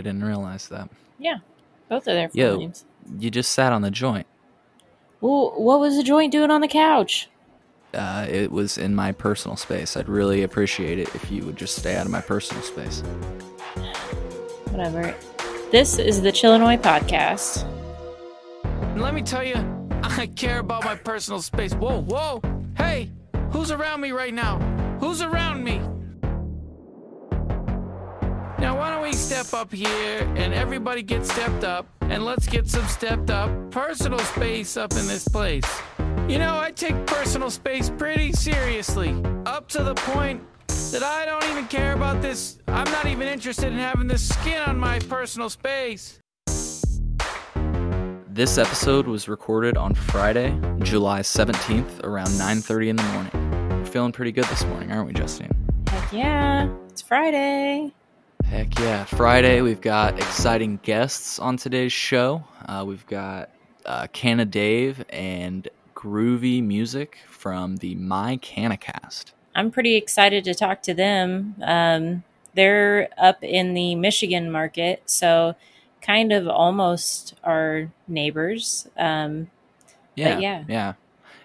I didn't realize that. Yeah, both of their full Yo. names. You just sat on the joint. Well, what was the joint doing on the couch? Uh, it was in my personal space. I'd really appreciate it if you would just stay out of my personal space. Whatever. This is the Chillinois podcast. Let me tell you, I care about my personal space. Whoa, whoa. Hey, who's around me right now? Who's around me? Now, why don't we step up here and everybody get stepped up and let's get some stepped up personal space up in this place. You know, I take personal space pretty seriously, up to the point that I don't even care about this. I'm not even interested in having this skin on my personal space. This episode was recorded on Friday, July 17th, around 9:30 in the morning. We're feeling pretty good this morning, aren't we, Justine? Heck yeah, it's Friday. Heck yeah! Friday, we've got exciting guests on today's show. Uh, we've got uh, Canna Dave and groovy music from the My Canacast. I'm pretty excited to talk to them. Um, they're up in the Michigan market, so kind of almost our neighbors. Um, Yeah, yeah. yeah.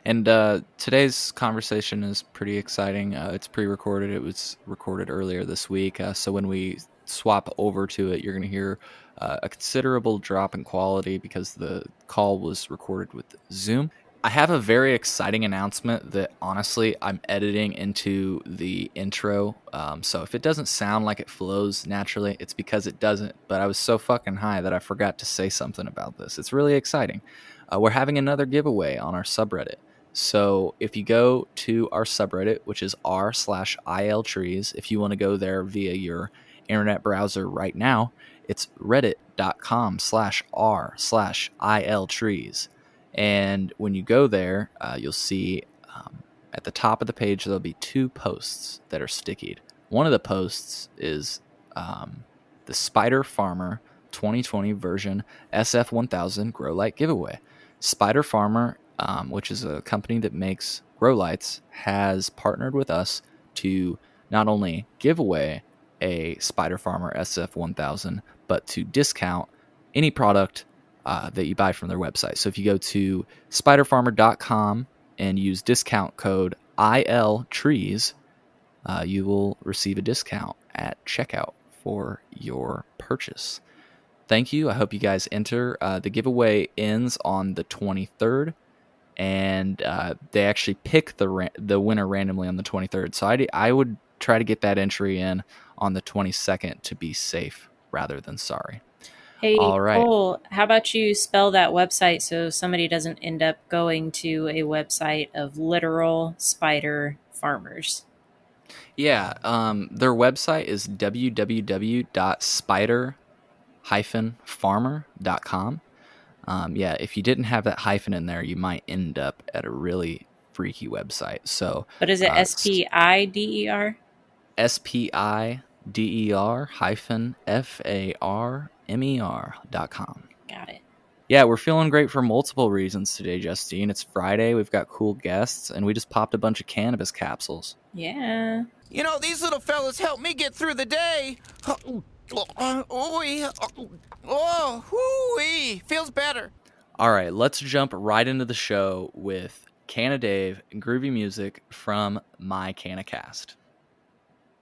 And uh, today's conversation is pretty exciting. Uh, it's pre-recorded. It was recorded earlier this week, uh, so when we swap over to it, you're going to hear uh, a considerable drop in quality because the call was recorded with Zoom. I have a very exciting announcement that honestly I'm editing into the intro. Um, so if it doesn't sound like it flows naturally, it's because it doesn't. But I was so fucking high that I forgot to say something about this. It's really exciting. Uh, we're having another giveaway on our subreddit. So if you go to our subreddit, which is r slash iltrees, if you want to go there via your internet browser right now, it's reddit.com slash r slash iltrees. And when you go there, uh, you'll see um, at the top of the page, there'll be two posts that are stickied. One of the posts is um, the Spider Farmer 2020 version SF1000 Grow Light giveaway. Spider Farmer, um, which is a company that makes grow lights, has partnered with us to not only give away a Spider Farmer SF1000, but to discount any product uh, that you buy from their website. So if you go to spiderfarmer.com and use discount code ILTrees, uh, you will receive a discount at checkout for your purchase. Thank you. I hope you guys enter. Uh, the giveaway ends on the 23rd, and uh, they actually pick the ra- the winner randomly on the 23rd. So I, I would try to get that entry in on the 22nd to be safe rather than sorry. Hey, All right. Cole, how about you spell that website so somebody doesn't end up going to a website of literal spider farmers? Yeah, um, their website is www.spider-farmer.com. Um, yeah, if you didn't have that hyphen in there, you might end up at a really freaky website. So But is it Uh, S P I D E R? S P I D E R hyphen F A R M E R dot com. Got it. Yeah, we're feeling great for multiple reasons today, Justine. It's Friday, we've got cool guests, and we just popped a bunch of cannabis capsules. Yeah. You know, these little fellas help me get through the day. Oh, hoo-wee. feels better. All right, let's jump right into the show with Canna Dave and groovy music from My Canacast.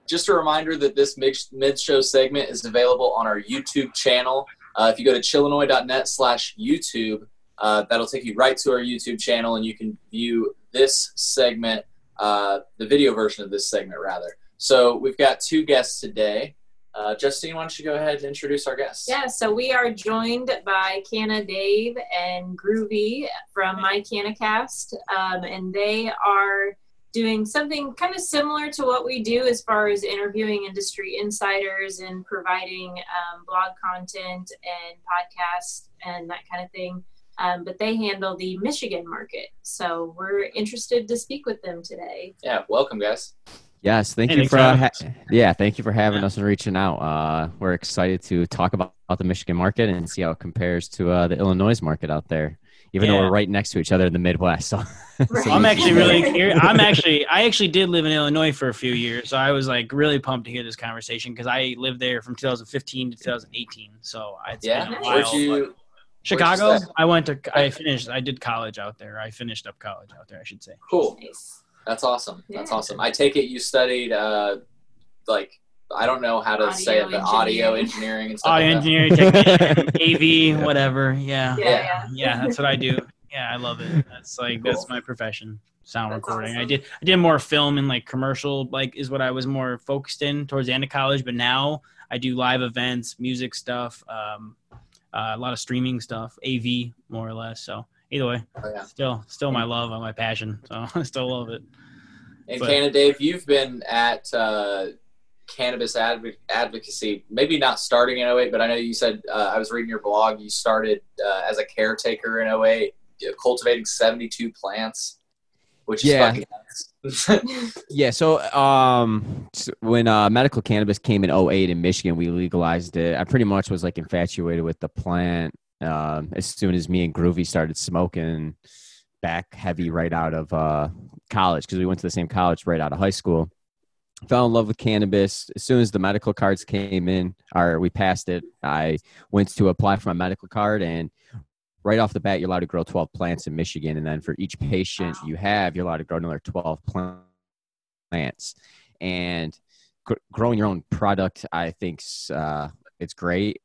Just a reminder that this mid show segment is available on our YouTube channel. Uh, if you go to chillinois.net slash YouTube, uh, that'll take you right to our YouTube channel, and you can view this segment, uh, the video version of this segment, rather. So we've got two guests today. Uh, Justine, why don't you go ahead and introduce our guests? Yeah, so we are joined by Canna Dave and Groovy from My Cannacast, um, and they are doing something kind of similar to what we do as far as interviewing industry insiders and providing um, blog content and podcasts and that kind of thing. Um, but they handle the Michigan market. So we're interested to speak with them today. Yeah, welcome, guys. Yes, thank Hey, you for for uh, having ha- yeah, thank you for having us and reaching out. Uh, we're excited to talk about, about the Michigan market and see how it compares to uh, the Illinois market out there. Even though we're right next to each other in the Midwest. So, Right. so I'm actually really curious. I'm actually I actually did live in Illinois for a few years, so I was like really pumped to hear this conversation because I lived there from 2015 to 2018. So it's Yeah. been a Where'd while. you? Chicago. where'd? I went to. I finished. I did college out there. I finished up college out there. I should say. Cool. Nice. That's awesome. That's Yeah. awesome. I take it you studied uh, like I don't know how to say it, Audio but audio engineering. engineering and stuff. Audio like engineering, technician, AV, whatever. Yeah. Yeah, Yeah. yeah. yeah, that's what I do. Yeah, I love it. That's like that's my profession. Sound That's recording. I did I did more film and like commercial like is what I was more focused in towards the end of college, but now I do live events, music stuff, um, uh, a lot of streaming stuff, AV more or less. So either way, Oh, yeah. still still my love and my passion. So I still love it. And But- Canna Dave, you've been at uh, cannabis adv- advocacy, maybe not starting in 08, but I know you said, uh, I was reading your blog, you started uh, as a caretaker in 08, uh, cultivating 72 plants, which is Yeah. fucking nuts. Yeah, so um, when uh, medical cannabis came in 08 in Michigan, we legalized it. I pretty much was like infatuated with the plant um, as soon as me and Groovy started smoking back heavy right out of uh, college because we went to the same college right out of high school. Fell in love with cannabis. As soon as the medical cards came in, or we passed it. I went to apply for my medical card, and right off the bat, you're allowed to grow 12 plants in Michigan, and then for each patient you have, you're allowed to grow another 12 plants. And gr- growing your own product i think uh, it's great.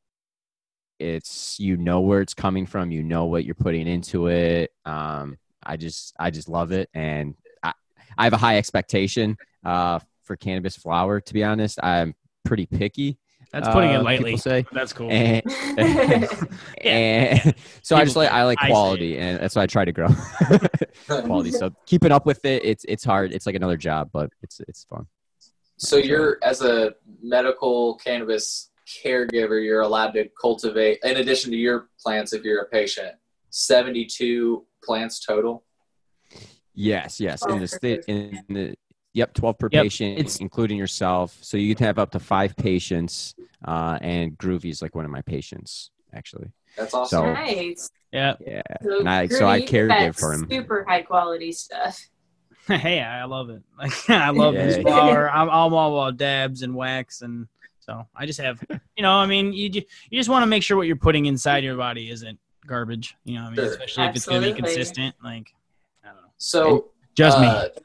It's you know where it's coming from you know what you're putting into it. Um, i just i just love it and i, I have a high expectation uh, for cannabis flower to be honest. I'm pretty picky That's putting uh, it lightly. say. That's cool. and, and so i just like i like I quality and that's why i try to grow. Quality. So keeping up with it it's it's hard. It's like another job but it's it's fun. So you're, as a medical cannabis caregiver, you're allowed to cultivate, in addition to your plants, if you're a patient, 72 plants total. Yes, yes. In Oh, the state, in the yep, twelve per Yep, patient, it's- including yourself. So you can have up to five patients. Uh, and Groovy is like one of my patients, actually. That's awesome. So- nice. yeah. Yeah, So, And I- so I Groovy, caregive for him. Super high quality stuff. hey, I love it. Like I love this Yeah. flower. I'm, I'm all about dabs and wax, and so I just have, you know, I mean, you you just want to make sure what you're putting inside your body isn't garbage. You know, what I mean, Sure. especially if it's going to be consistent. Like, I don't know, So, just uh, me.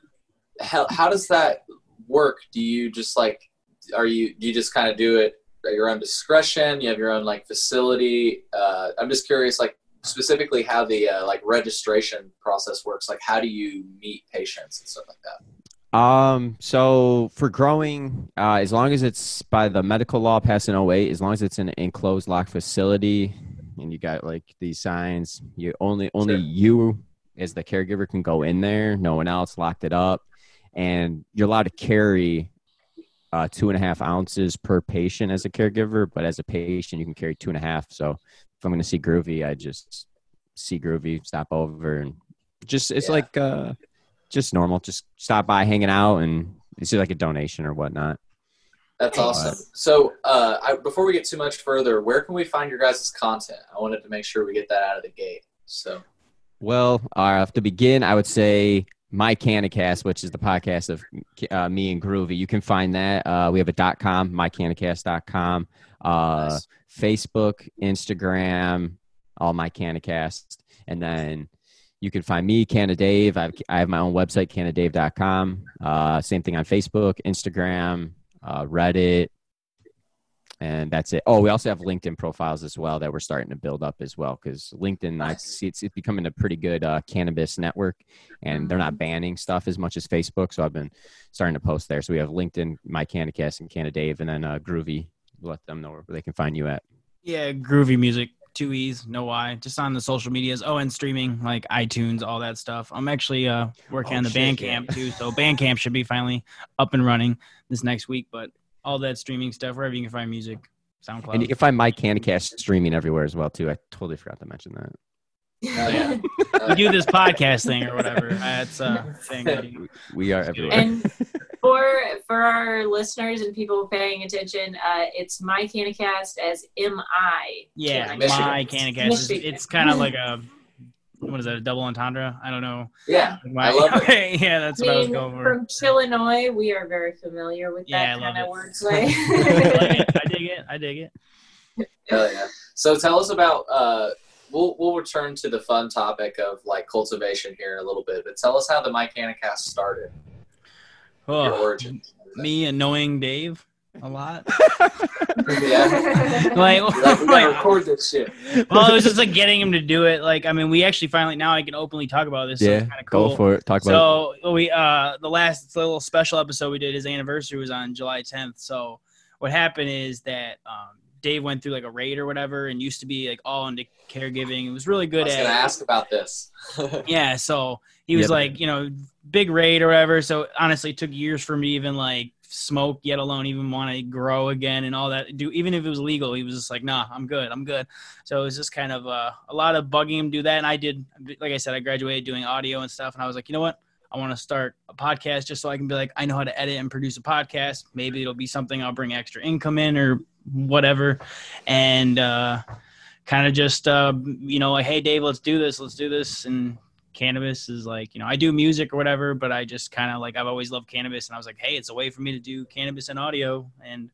How, how does that work? Do you just like, are you, do you just kind of do it at your own discretion? You have your own like facility? Uh, I'm just curious, like specifically how the uh, like registration process works. Like, how do you meet patients and stuff like that? Um, so for growing, uh, as long as it's by the medical law passed in 08, as long as it's an enclosed locked facility and you got like these signs, you only only Sure. you as the caregiver can go in there, no one else locked it up. And you're allowed to carry uh, two and a half ounces per patient as a caregiver, but as a patient, you can carry two and a half. So if I'm going to see Groovy, I just see Groovy, stop over, and just it's Yeah. like uh, just normal. Just stop by, hanging out, and it's just like a donation or whatnot. That's Nice. awesome. So, uh, I, before we get too much further, where can we find your guys' content? I wanted to make sure we get that out of the gate. So, Well, uh, to begin, I would say my Canicast, which is the podcast of uh, me and Groovy. You can find that. Uh, we have a dot com, mycanicast.com, uh, Nice. Facebook, Instagram, all my Canicast. And then you can find me, Canna Dave. I've, I have my own website, cannadave.com. Uh, same thing on Facebook, Instagram, uh, Reddit. And that's it. Oh, we also have LinkedIn profiles as well that we're starting to build up as well because LinkedIn, I see it's, it's becoming a pretty good uh, cannabis network, and they're not banning stuff as much as Facebook. So I've been starting to post there. So we have LinkedIn, my Canicast, and Canna Dave, and then uh, Groovy. Let them know where they can find you at. Yeah, groovy music, two E's, no Y, just on the social medias. Oh, and streaming like iTunes, all that stuff. I'm actually uh, working Oh, on the shit, Bandcamp yeah. too, so Bandcamp should be finally up and running this next week. But all that streaming stuff, wherever you can find music, SoundCloud. And you can find my Canicast streaming everywhere as well too. I totally forgot to mention that. yeah. we do this podcast thing or whatever. That's a thing. we do. We are everywhere. and for for our listeners and people paying attention, uh, it's my Canicast as M I. Yeah, Michigan. my Canicast. Is, it's kind of like a what is that? A double entendre? I don't know. Yeah, Why- I love it. Yeah, that's what I was going for. from Illinois, we are very familiar with Yeah, that I kind of wordplay. I like it. I dig it. I dig it. Hell yeah. So tell us about. Uh, we'll we'll return to the fun topic of like cultivation here in a little bit, but tell us how the Mike Cast started, your Oh, origin. me annoying Dave a lot. Yeah. Like, You're like, we gotta like, record this shit. well, it was just like getting him to do it. Like, I mean, we actually finally now I can openly talk about this. so yeah, it's kind of cool. go for it. Talk about So we uh the last little special episode we did his anniversary was on July 10th. So what happened is that um, Dave went through like a raid or whatever and used to be like all into caregiving. It was really I good was at gonna ask about this. yeah. So he was Yep. like you know big raid or whatever. So honestly, it took years for me even like smoke, yet alone even want to grow again and all that. Do even if it was legal, he was just like, nah, I'm good, I'm good. So it was just kind of uh, a lot of bugging him do that. And I did, like I said, I graduated doing audio and stuff, and I was like, you know what? I want to start a podcast just so I can be like, I know how to edit and produce a podcast. Maybe it'll be something I'll bring extra income in or whatever. And uh, kind of just, uh, you know, like, hey, Dave, let's do this. Let's do this. And cannabis is like, you know, I do music or whatever, but I just kind of like, I've always loved cannabis. And I was like, hey, it's a way for me to do cannabis and audio. And,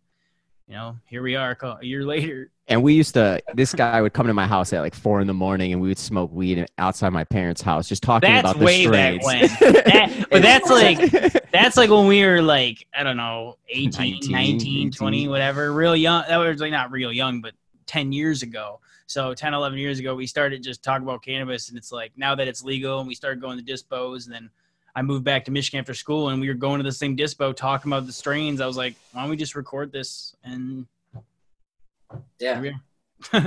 you know, here we are a year later. And we used to. This guy would come to my house at like four in the morning, and we would smoke weed outside my parents' house, just talking That's about the way back when. That- but that's like that's like when we were like i don't know 18 19, 19, 20 18. whatever real young that was like not real young but 10 years ago so 10 11 years ago we started just talking about cannabis and it's like now that it's legal and we started going to dispos and then i moved back to michigan after school and we were going to the same dispo talking about the strains i was like why don't we just record this and Yeah, here talk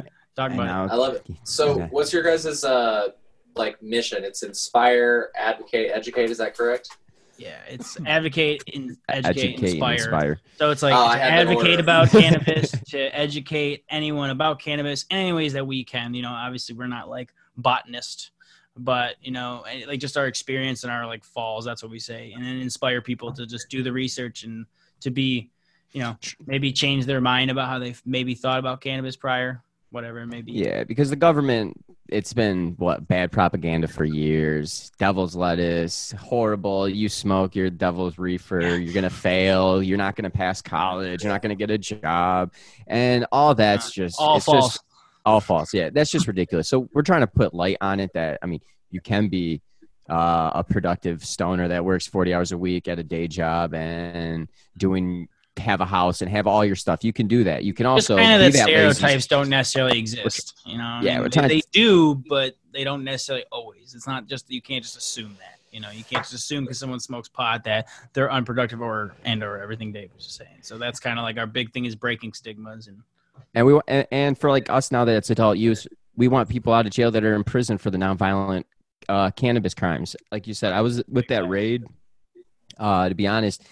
And about now- I love it. So, Yeah. what's your guys' uh like mission? It's inspire, advocate, educate. Is that correct? It yeah it's advocate in, educate, Educate, inspire. and inspire. So it's like Oh, to advocate about cannabis, to educate anyone about cannabis in any ways that we can. You know, obviously we're not like botanists, but you know, like just our experience and our like falls. That's what we say, and then inspire people to just do the research and to be, you know, maybe change their mind about how they've maybe thought about cannabis prior, whatever it may be. Yeah, because the government, it's been what bad propaganda for years. Devil's lettuce, horrible. You smoke, you're devil's reefer. You're gonna fail. You're not gonna pass college. You're not gonna get a job, and all that's just all it's false. Just, all false. Yeah, that's just ridiculous. So we're trying to put light on it. That I mean, you can be uh, a productive stoner that works 40 hours a week at a day job and doing have a house and have all your stuff. You can do that. You can also kind of that that lazy stereotypes don't necessarily exist. You know, I Yeah, mean, they, they do, but they don't necessarily always. It's not just you can't just assume that. You know, you can't just assume because someone smokes pot that they're unproductive or and or everything Dave was just saying. So that's kind of like our big thing is breaking stigmas and and we and, and for like us now that it's adult use we want people out of jail that are in prison for the nonviolent uh, cannabis crimes like you said i was with that raid uh, to be honest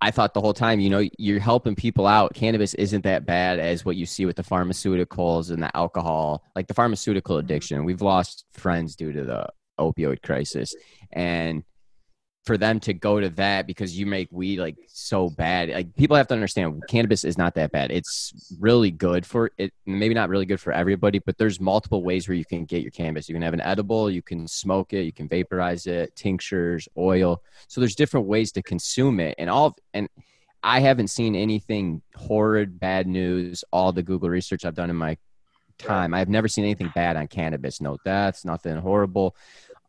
i thought the whole time you know you're helping people out. Cannabis isn't that bad as what you see with the pharmaceuticals and the alcohol like the pharmaceutical mm-hmm. addiction. We've lost friends due to the opioid crisis. And for them to go to that because you make weed like so bad. Like people have to understand cannabis is not that bad. It's really good for it maybe not really good for everybody but there's multiple ways where you can get your cannabis. You can have an edible you can smoke it you can vaporize it tinctures oil. So there's different ways to consume it. And all and i haven't seen anything horrid bad news. All the google research i've done in my time i've never seen anything bad on cannabis. No deaths nothing horrible.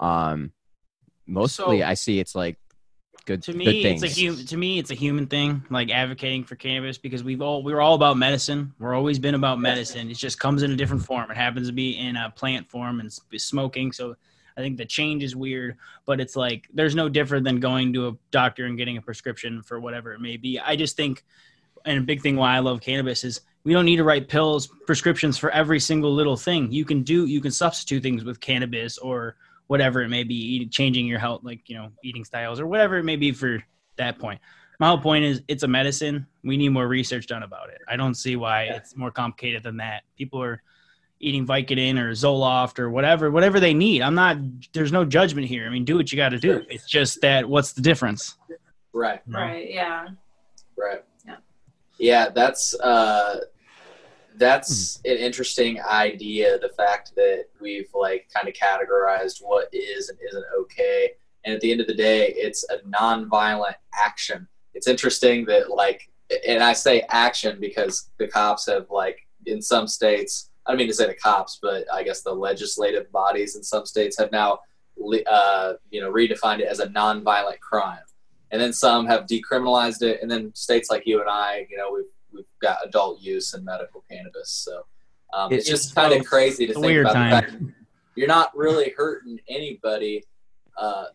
Um mostly So- i see it's like good to good me things it's a human to me it's a human thing like advocating for cannabis because we've all we're all about medicine. We're always been about medicine. It just comes in a different form. It happens to be in a plant form and smoking. So i think the change is weird but it's like there's no different than going to a doctor and getting a prescription for whatever it may be. I just think and a big thing why i love cannabis is we don't need to write pills prescriptions for every single little thing. You can do you can substitute things with cannabis or whatever it may be, eat, changing your health, like you know, eating styles or whatever it may be for that point. My whole point is it's a medicine. We need more research done about it. I don't see why it's more complicated than that. People are eating Vicodin or Zoloft or whatever, whatever they need. I'm not. There's no judgment here. I mean, do what you got to do. It's just that what's the difference? Right. right. Yeah. Right. Yeah. Yeah, that's uh that's Hmm. an interesting idea. The fact that we've like kind of categorized what is and isn't okay, and at the end of the day, it's a non-violent action. It's interesting that like, and I say action because the cops have like in some states. I don't mean to say the cops, but I guess the legislative bodies in some states have now, uh, you know, redefined it as a non-violent crime, and then some have decriminalized it, and then states like you and I, you know, we've we've got adult use and medical cannabis. So um, It- it's just kind of crazy to think about time. the fact that you're not really hurting anybody. Uh,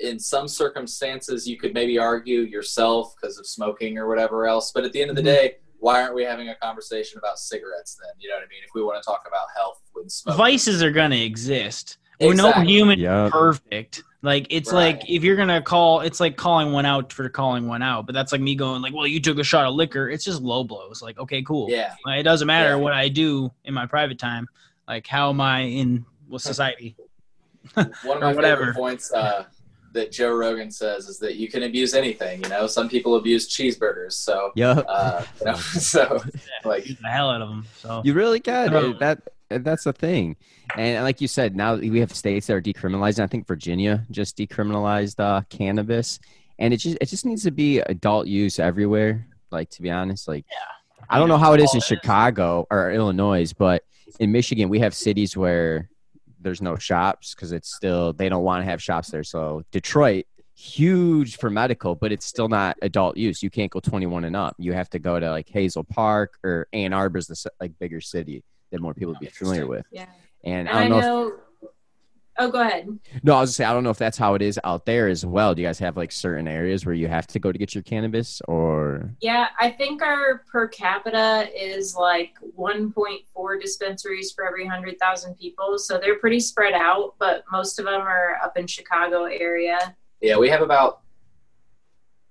in some circumstances, you could maybe argue yourself because of smoking or whatever else. But at the end of the Mhm. day, why aren't we having a conversation about cigarettes then? You know what I mean? If we want to talk about health with smoking, Vices are gonna exist. We're no human Yep. perfect. Like it's Right. like if you're gonna call, it's like calling one out for calling one out. But that's like me going like, well, you took a shot of liquor. It's just low blows. Like okay, cool. Yeah, Like, it doesn't matter Yeah. what I do in my private time. Like how am I in with society? one of my whatever. favorite points uh, that Joe Rogan says is that you can abuse anything. You know, some people abuse cheeseburgers, so yeah. uh, you know, so like Beat the hell out of them. So You really can. It- That that's the thing. And like you said, now we have states that are decriminalizing. I think Virginia just decriminalized uh, cannabis, and it just it just needs to be adult use everywhere. Like to be honest, like I don't know how it is in Chicago or Illinois, but in Michigan we have cities where there's no shops because it's still they don't want to have shops there. So Detroit, huge for medical, but it's still not adult use. You can't go 21 and up. You have to go to like Hazel Park or Ann Arbor's the like bigger city that more people would be familiar with. Yeah. And And I I don't know. if. Oh, go ahead. no, I was gonna say I don't know if that's how it is out there as well. Do you guys have like certain areas where you have to go to get your cannabis, or Yeah, I think our per capita is like 1.4 dispensaries for every 100,000 people. So they're pretty spread out, but most of them are up in Chicago area. Yeah, we have about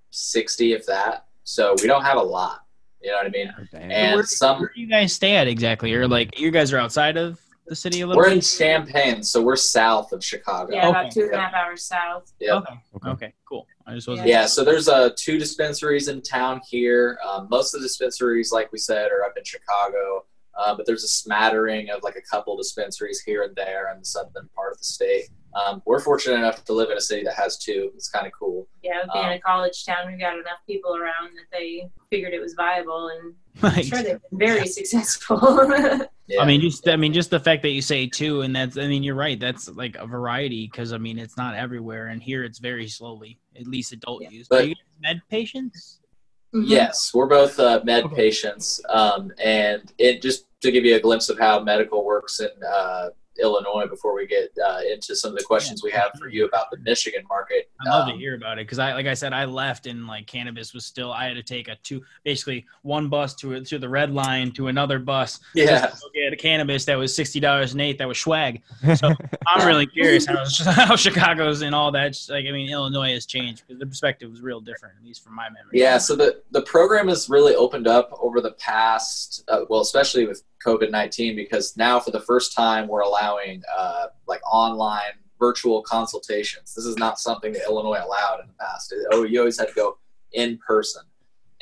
sixty, if that. So we don't have a lot. You know what I mean? Damn. And where, some where do you guys stay at exactly? Or like you guys are outside of the city a little bit. we're bit? in Champaign, so we're south of Chicago. Yeah, about two and a half hours south. Yeah. Okay. Okay. Okay. Cool. I just wasn't. Yeah, so there's uh, two dispensaries in town here. Um, most of the dispensaries, like we said, are up in Chicago, uh, but there's a smattering of like a couple dispensaries here and there in the southern part of the state. Um, we're fortunate enough to live in a city that has two. It's kind of cool. Yeah, being Um, a college town, we've got enough people around that they figured it was viable, and I'm sure they've been very successful. Yeah. I mean, just I mean, just the fact that you say two, and that's I mean, you're right. That's like a variety because I mean, it's not everywhere, and here it's very slowly, at least adult Yeah. use. But- Are you med patients? Mhm. Yes, we're both uh, med Okay. patients, um, and it just to give you a glimpse of how medical works in uh, Illinois before we get uh, into some of the questions we have for you about the Michigan market. I love um, to hear about it because I, like I said, I left and like cannabis was still. I had to take a two, basically one bus to to the red line to another bus. Yeah, to get a cannabis that was sixty dollars an eight. That was swag. So I'm really curious how how Chicago's and all that. Like I mean, Illinois has changed because the perspective was real different, at least from my memory. Yeah, so the, the program has really opened up over the past, uh, well, especially with COVID 19, because now for the first time we're allowing uh, like online virtual consultations. This is not something that Illinois allowed in the past. Oh, you always had to go in person.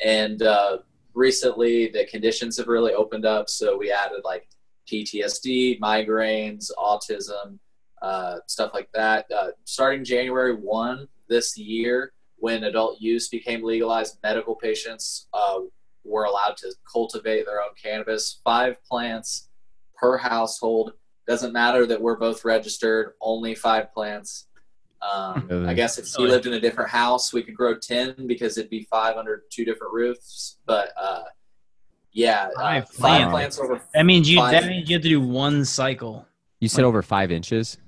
And uh, recently the conditions have really opened up. So we added like PTSD, migraines, autism, uh, stuff like that. Uh, starting January 1 this year, when adult use became legalized, medical patients uh, were allowed to cultivate their own cannabis. Five plants per household. Doesn't matter that we're both registered, only five plants. Um, Really? I guess if he lived in a different house, we could grow 10 because it'd be five under two different roofs. But uh, yeah, uh, Five five plants. plants over that means you Five. that means you have to do one cycle. you said over five inches.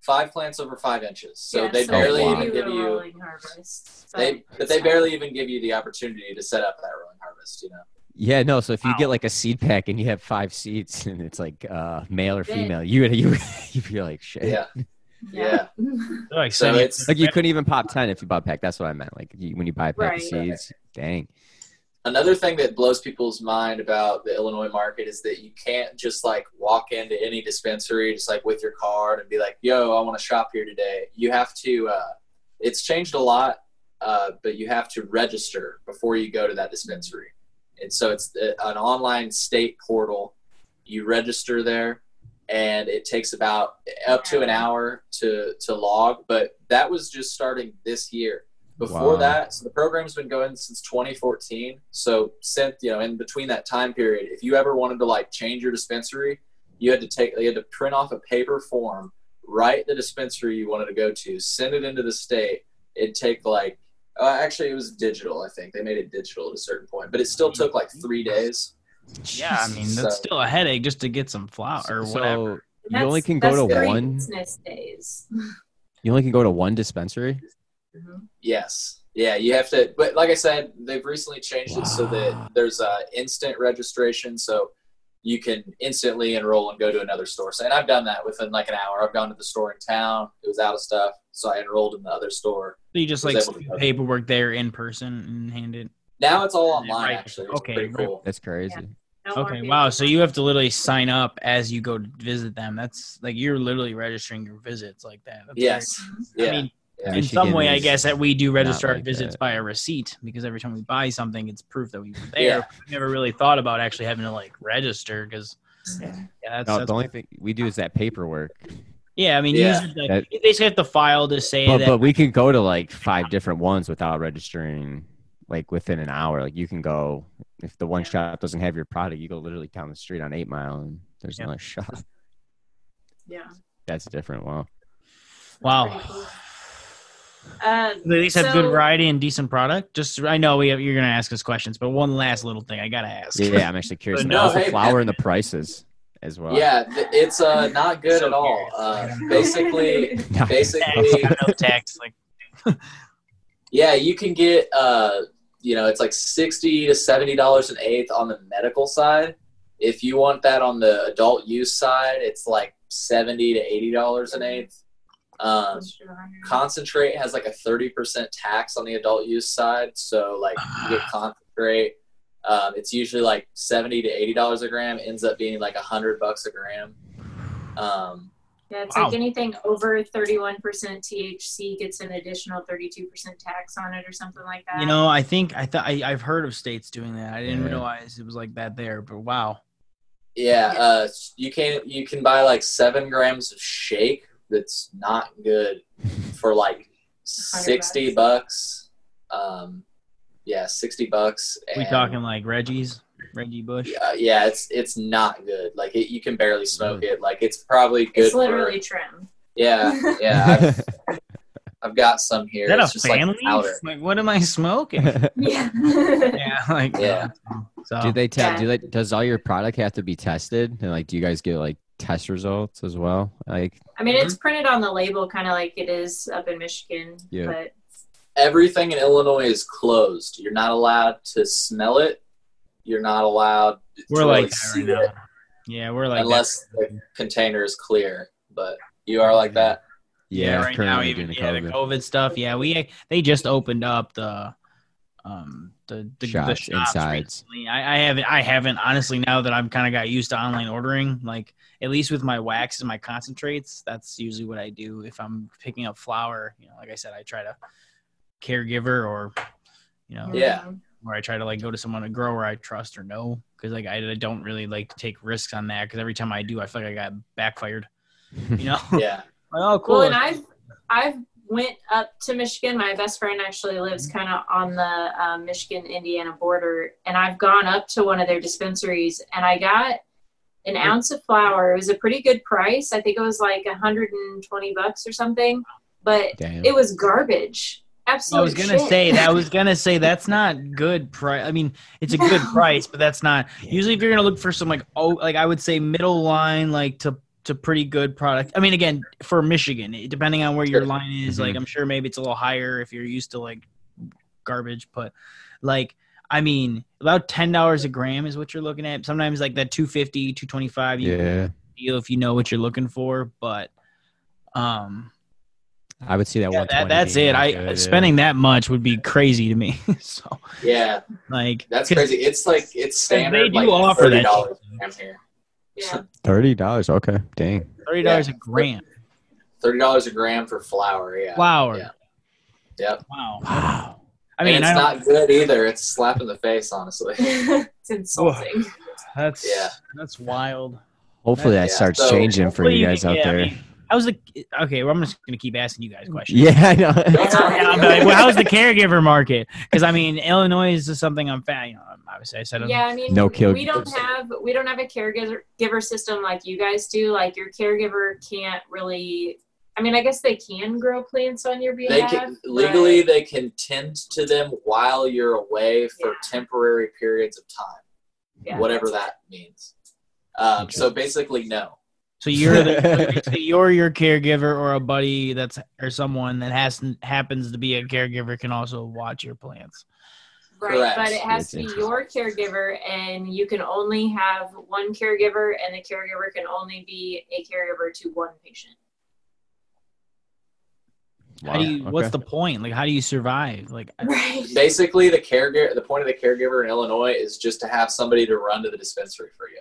five plants over five inches. So Yeah, they so barely wow. even give you harvest. but they but they barely even give you the opportunity to set up that rolling harvest. You know. Yeah, no. So if you Wow. get like a seed pack and you have five seeds and it's like uh, male or Big. female, you you you feel like shit. Yeah. Yeah. Like So sending- it's- Like you couldn't even pop ten if you bought a pack. That's what I meant. Like you, when you buy a pack Right. of seeds, dang. Another thing that blows people's mind about the Illinois market is that you can't just like walk into any dispensary just like with your card and be like, "Yo, I want to shop here today." You have to. Uh, it's changed a lot, uh, but you have to register before you go to that dispensary. and so it's an online state portal. You register there, and it takes about up to an hour to to log. But that was just starting this year. Before Wow. that, so the program's been going since 2014. So since you know, in between that time period, if you ever wanted to like change your dispensary, you had to take you had to print off a paper form, write the dispensary you wanted to go to, send it into the state. It'd take like uh, actually it was digital. I think they made it digital at a certain point, but it still took like three days. Yeah, I mean So- that's still a headache just to get some flour or So whatever. you only can go to one. business days. You only can go to one dispensary. Mhm. Yes. Yeah, you have to. But like I said, they've recently changed it so that there's a instant registration, so you can instantly enroll and go to another store. So, and I've done that within like an hour. I've gone to the store in town. It was out of stuff, so I enrolled in the other store. So you just like able to do go. paperwork there in person and hand it. Now it's all online. right. Actually, it's Okay, pretty cool. That's crazy. No Okay, wow. So you have to literally sign up as you go to visit them. That's like you're literally registering your visits like that. That's Yes. very- Yeah. I mean, Yeah. in some way, I guess that we do register our visits that. by a receipt because every time we buy something, it's proof that we were there. Yeah. We never really thought about actually having to like register because yeah, that's, No, that's the only thing we do is that paperwork. Yeah. I mean, Yeah. usually, like, That- you basically have to file to say But that. but we can go to like five different ones without registering like within an hour. Like you can go if the one shop doesn't have your product, you go literally down the street on Eight Mile and there's Yeah. another shop. Yeah. That's different. Wow. wow. Pretty cool. Uh, At least have good variety and decent product. Just I know we have, you're gonna ask us questions, but one last little thing I gotta ask. Yeah, I'm actually curious. But about no, the hey, flour man. and the prices as well. Yeah, it's uh not good So at all. Uh, basically, Tax, basically, no tax. Like Yeah, you can get uh you know, it's like sixty to seventy dollars an eighth on the medical side. If you want that on the adult use side, it's like seventy to eighty dollars an eighth. Um, concentrate has like a thirty percent tax on the adult use side, so like you get concentrate. Um, it's usually like seventy to eighty dollars a gram. Ends up being like a hundred bucks a gram. Um, Yeah, it's Wow. like anything over 31% THC gets an additional 32% tax on it or something like that. you know, I think I thought I- I've heard of states doing that. I didn't Yeah. realize it was like that there, but wow. Yeah, uh, you can you can buy like seven grams of shake that's not good for like sixty bucks. Um, yeah, sixty bucks. we talking like Reggie's, Reggie Bush. Yeah, yeah, it's it's not good. Like it, you can barely smoke it. Like it's probably good. it's literally For, trim. yeah, yeah. I've, I've got some here. Is that it's a just fan like powder. Like, what am I smoking? Yeah. yeah, like Yeah. So do they tell? Yeah. Do they? Does all your product have to be tested? And like, do you guys get like test results as well? Like, I mean, it's mm-hmm. printed on the label, kind of like it is up in Michigan. Yeah. But Everything in Illinois is closed. You're not allowed to smell it. You're not allowed. we're to like really that see right now. it Yeah, we're like that. unless the container is clear. But you are like that. yeah, right now even doing yeah, the COVID stuff. Yeah, we they just opened up the um the the, the Shops, shops insides. recently. I, I haven't I haven't honestly now that I've kind of got used to online ordering. Like at least with my wax and my concentrates, that's usually what I do if I'm picking up flour. You know, like I said, I try to caregiver or you know Yeah. or I try to like go to someone a grower I trust or know because like I, I don't really like to take risks on that because every time I do I feel like I got backfired. You know. Yeah. Like, oh, cool. Well, and I've I've went up to Michigan. My best friend actually lives kind of on the um, Michigan Indiana border, and I've gone up to one of their dispensaries, and I got an ounce of flour. It was a pretty good price. I think it was like 120 bucks or something, but Damn. it was garbage. I was gonna shit. say that. I was gonna say that's not good price. I mean, it's a good price, but that's not. Usually, if you're gonna look for some like oh, like I would say middle line, like to to pretty good product. I mean, again, for Michigan, depending on where your line is, Mhm. like I'm sure maybe it's a little higher if you're used to like garbage, but like. I mean, about ten dollars a gram is what you're looking at. Sometimes like that 250, 225 you can yeah, deal if you know what you're looking for. But um, I would see that. yeah, 120 that, that's being it. I good, spending that much would be crazy to me. so Yeah. like that's crazy. It's like it's standard. They do like offer thirty that dollars here. Yeah. thirty dollars. Okay, dang. Thirty dollars a gram. Thirty dollars a gram for flour. Yeah. Flour. Yeah. Yep. Wow. Wow. I mean, and it's don't, good either. It's a slap in the face, honestly. it's insulting. that's Yeah. that's wild. Hopefully that Yeah, starts so- changing for you guys out yeah, I there. Mean, how's the okay? Well, I'm just gonna keep asking you guys questions. Yeah, I know. I'm like, well, how's the caregiver market? Because I mean, Illinois is something I'm fan. You know, obviously I said I'm- Yeah, I mean, No kill- we don't have we don't have a caregiver system like you guys do. Like your caregiver can't really. I mean, I guess they can grow plants on your They behalf. can but- legally they can tend to them while you're away for Yeah. temporary periods of time, yeah, whatever that means. Um, so basically, no. So you're the basically you're your caregiver or a buddy that's or someone that has happens to be a caregiver can also watch your plants. right. correct. But it has That's to be your caregiver, and you can only have one caregiver, and the caregiver can only be a caregiver to one patient. How do you? Wow, What's the point? Like, how do you survive? Like, Right. Basically, the caregiver, the point of the caregiver in Illinois is just to have somebody to run to the dispensary for you.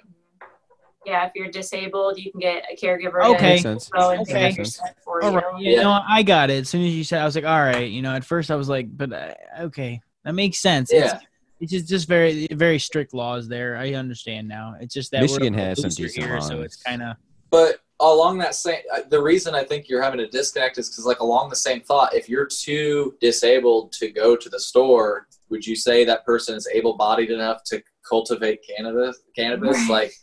Yeah, if you're disabled, you can get a caregiver. Okay. Makes To sense. go and Okay. pick up for all you. right, you Yeah. know, I got it. As soon as you said, I was like, all right. You know, at first I was like, but uh, okay, that makes sense. It's, Yeah. it's just, just very, very strict laws there. I understand now. It's just that we're Michigan a has some looser decent here, so it's kind of But along that same, uh, the reason I think you're having a disconnect is because, like, along the same thought, if you're too disabled to go to the store, would you say that person is able-bodied enough to cultivate cannabis? Cannabis, Right. like,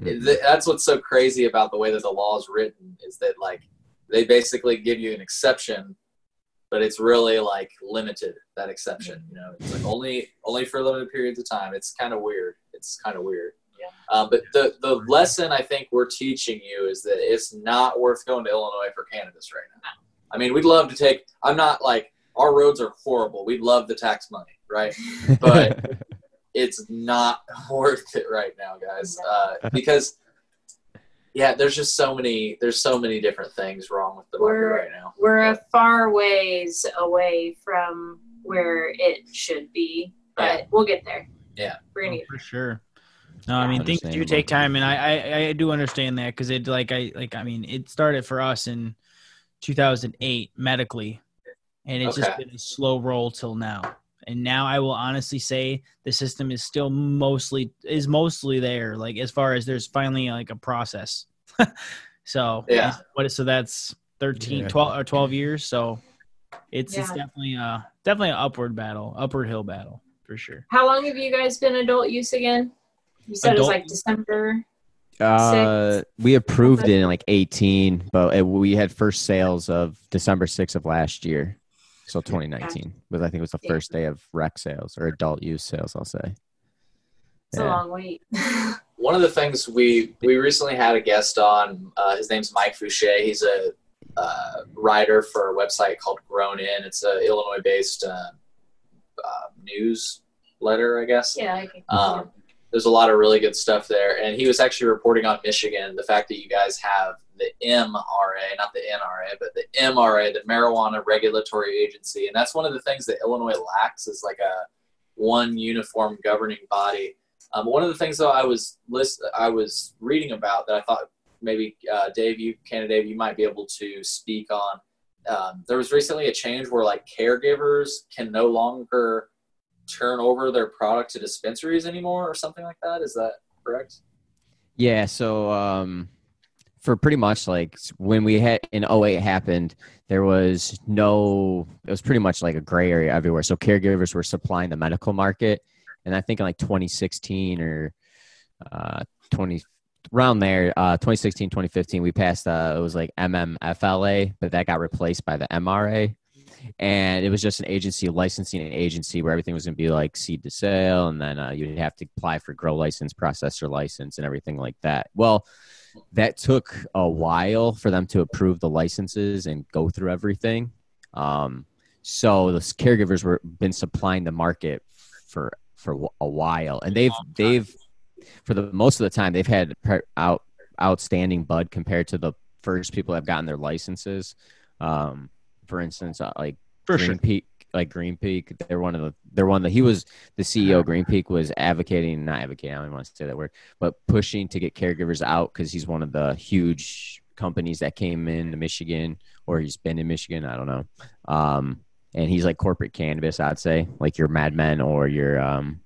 Mhm. th- that's what's so crazy about the way that the law is written is that, like, they basically give you an exception, but it's really like limited that exception. You know, it's like only only for limited periods of time. It's kind of weird. It's kind of weird. Yeah. Um, but the the lesson I think we're teaching you is that it's not worth going to Illinois for cannabis right now. I mean, we'd love to take. I'm not like our roads are horrible. We'd love the tax money, right? But it's not worth it right now, guys, uh, because yeah, there's just so many. There's so many different things wrong with the market We're- right now. We're a far ways away from where it should be, but Yeah. we'll get there. Yeah. We're gonna get for sure. No, I mean things do take time, and I I, I do understand that because it like I like I mean it started for us in 2008 medically, and it's just been a slow roll till now. And now I will honestly say the system is still mostly is mostly there. Like as far as there's finally like a process. so Yeah. What so that's 13, Yeah. 12 or 12 years. So it's it's definitely uh definitely an upward battle, upward hill battle for sure. How long have you guys been adult use again? You said it was like December. Uh, we approved it in like 18, but it, we had first sales of December 6th of last year. So 2019 was I think it was the Yeah. first day of rec sales or adult use sales. I'll say. It's a long wait. One of the things we we recently had a guest on. Uh, his name's Mike Fouché. He's a uh, writer for a website called Grown In. It's a Illinois-based uh, uh, newsletter, I guess. yeah, I can. Um, there's a lot of really good stuff there. And he was actually reporting on Michigan, the fact that you guys have the MRA, not the NRA, but the MRA, the Marijuana Regulatory Agency. And that's one of the things that Illinois lacks is like a one uniform governing body. Um, one of the things though I was list I was reading about that I thought maybe uh, Dave, you, Canna Dave, you might be able to speak on. Um, there was recently a change where like caregivers can no longer turn over their product to dispensaries anymore or something like that. Is that correct? Yeah, so um for pretty much like when we had in 08 happened, there was no it was pretty much like a gray area everywhere. So caregivers were supplying the medical market. And I think in like 2016 or uh 20 around there uh 2016 2015 we passed uh it was like MMFLA but that got replaced by the MRA and it was just an agency licensing an agency where everything was going to be like seed to sale. And then uh, you'd have to apply for grow license processor license and everything like that. Well that took a while for them to approve the licenses and go through everything. Um, so the caregivers were been supplying the market for for a while. And they've they've for the most of the time they've had out outstanding bud compared to the first people that have gotten their licenses. Um, for instance, uh, like Green Peak, like Green Peak, they're one of the they're one that he was the CEO. of Green Peak was advocating, not advocating. I don't want to say that word, but pushing to get caregivers out because he's one of the huge companies that came in to Michigan, or he's been in Michigan. I don't know. Um, and he's like corporate cannabis. I'd say like your MedMen or your um.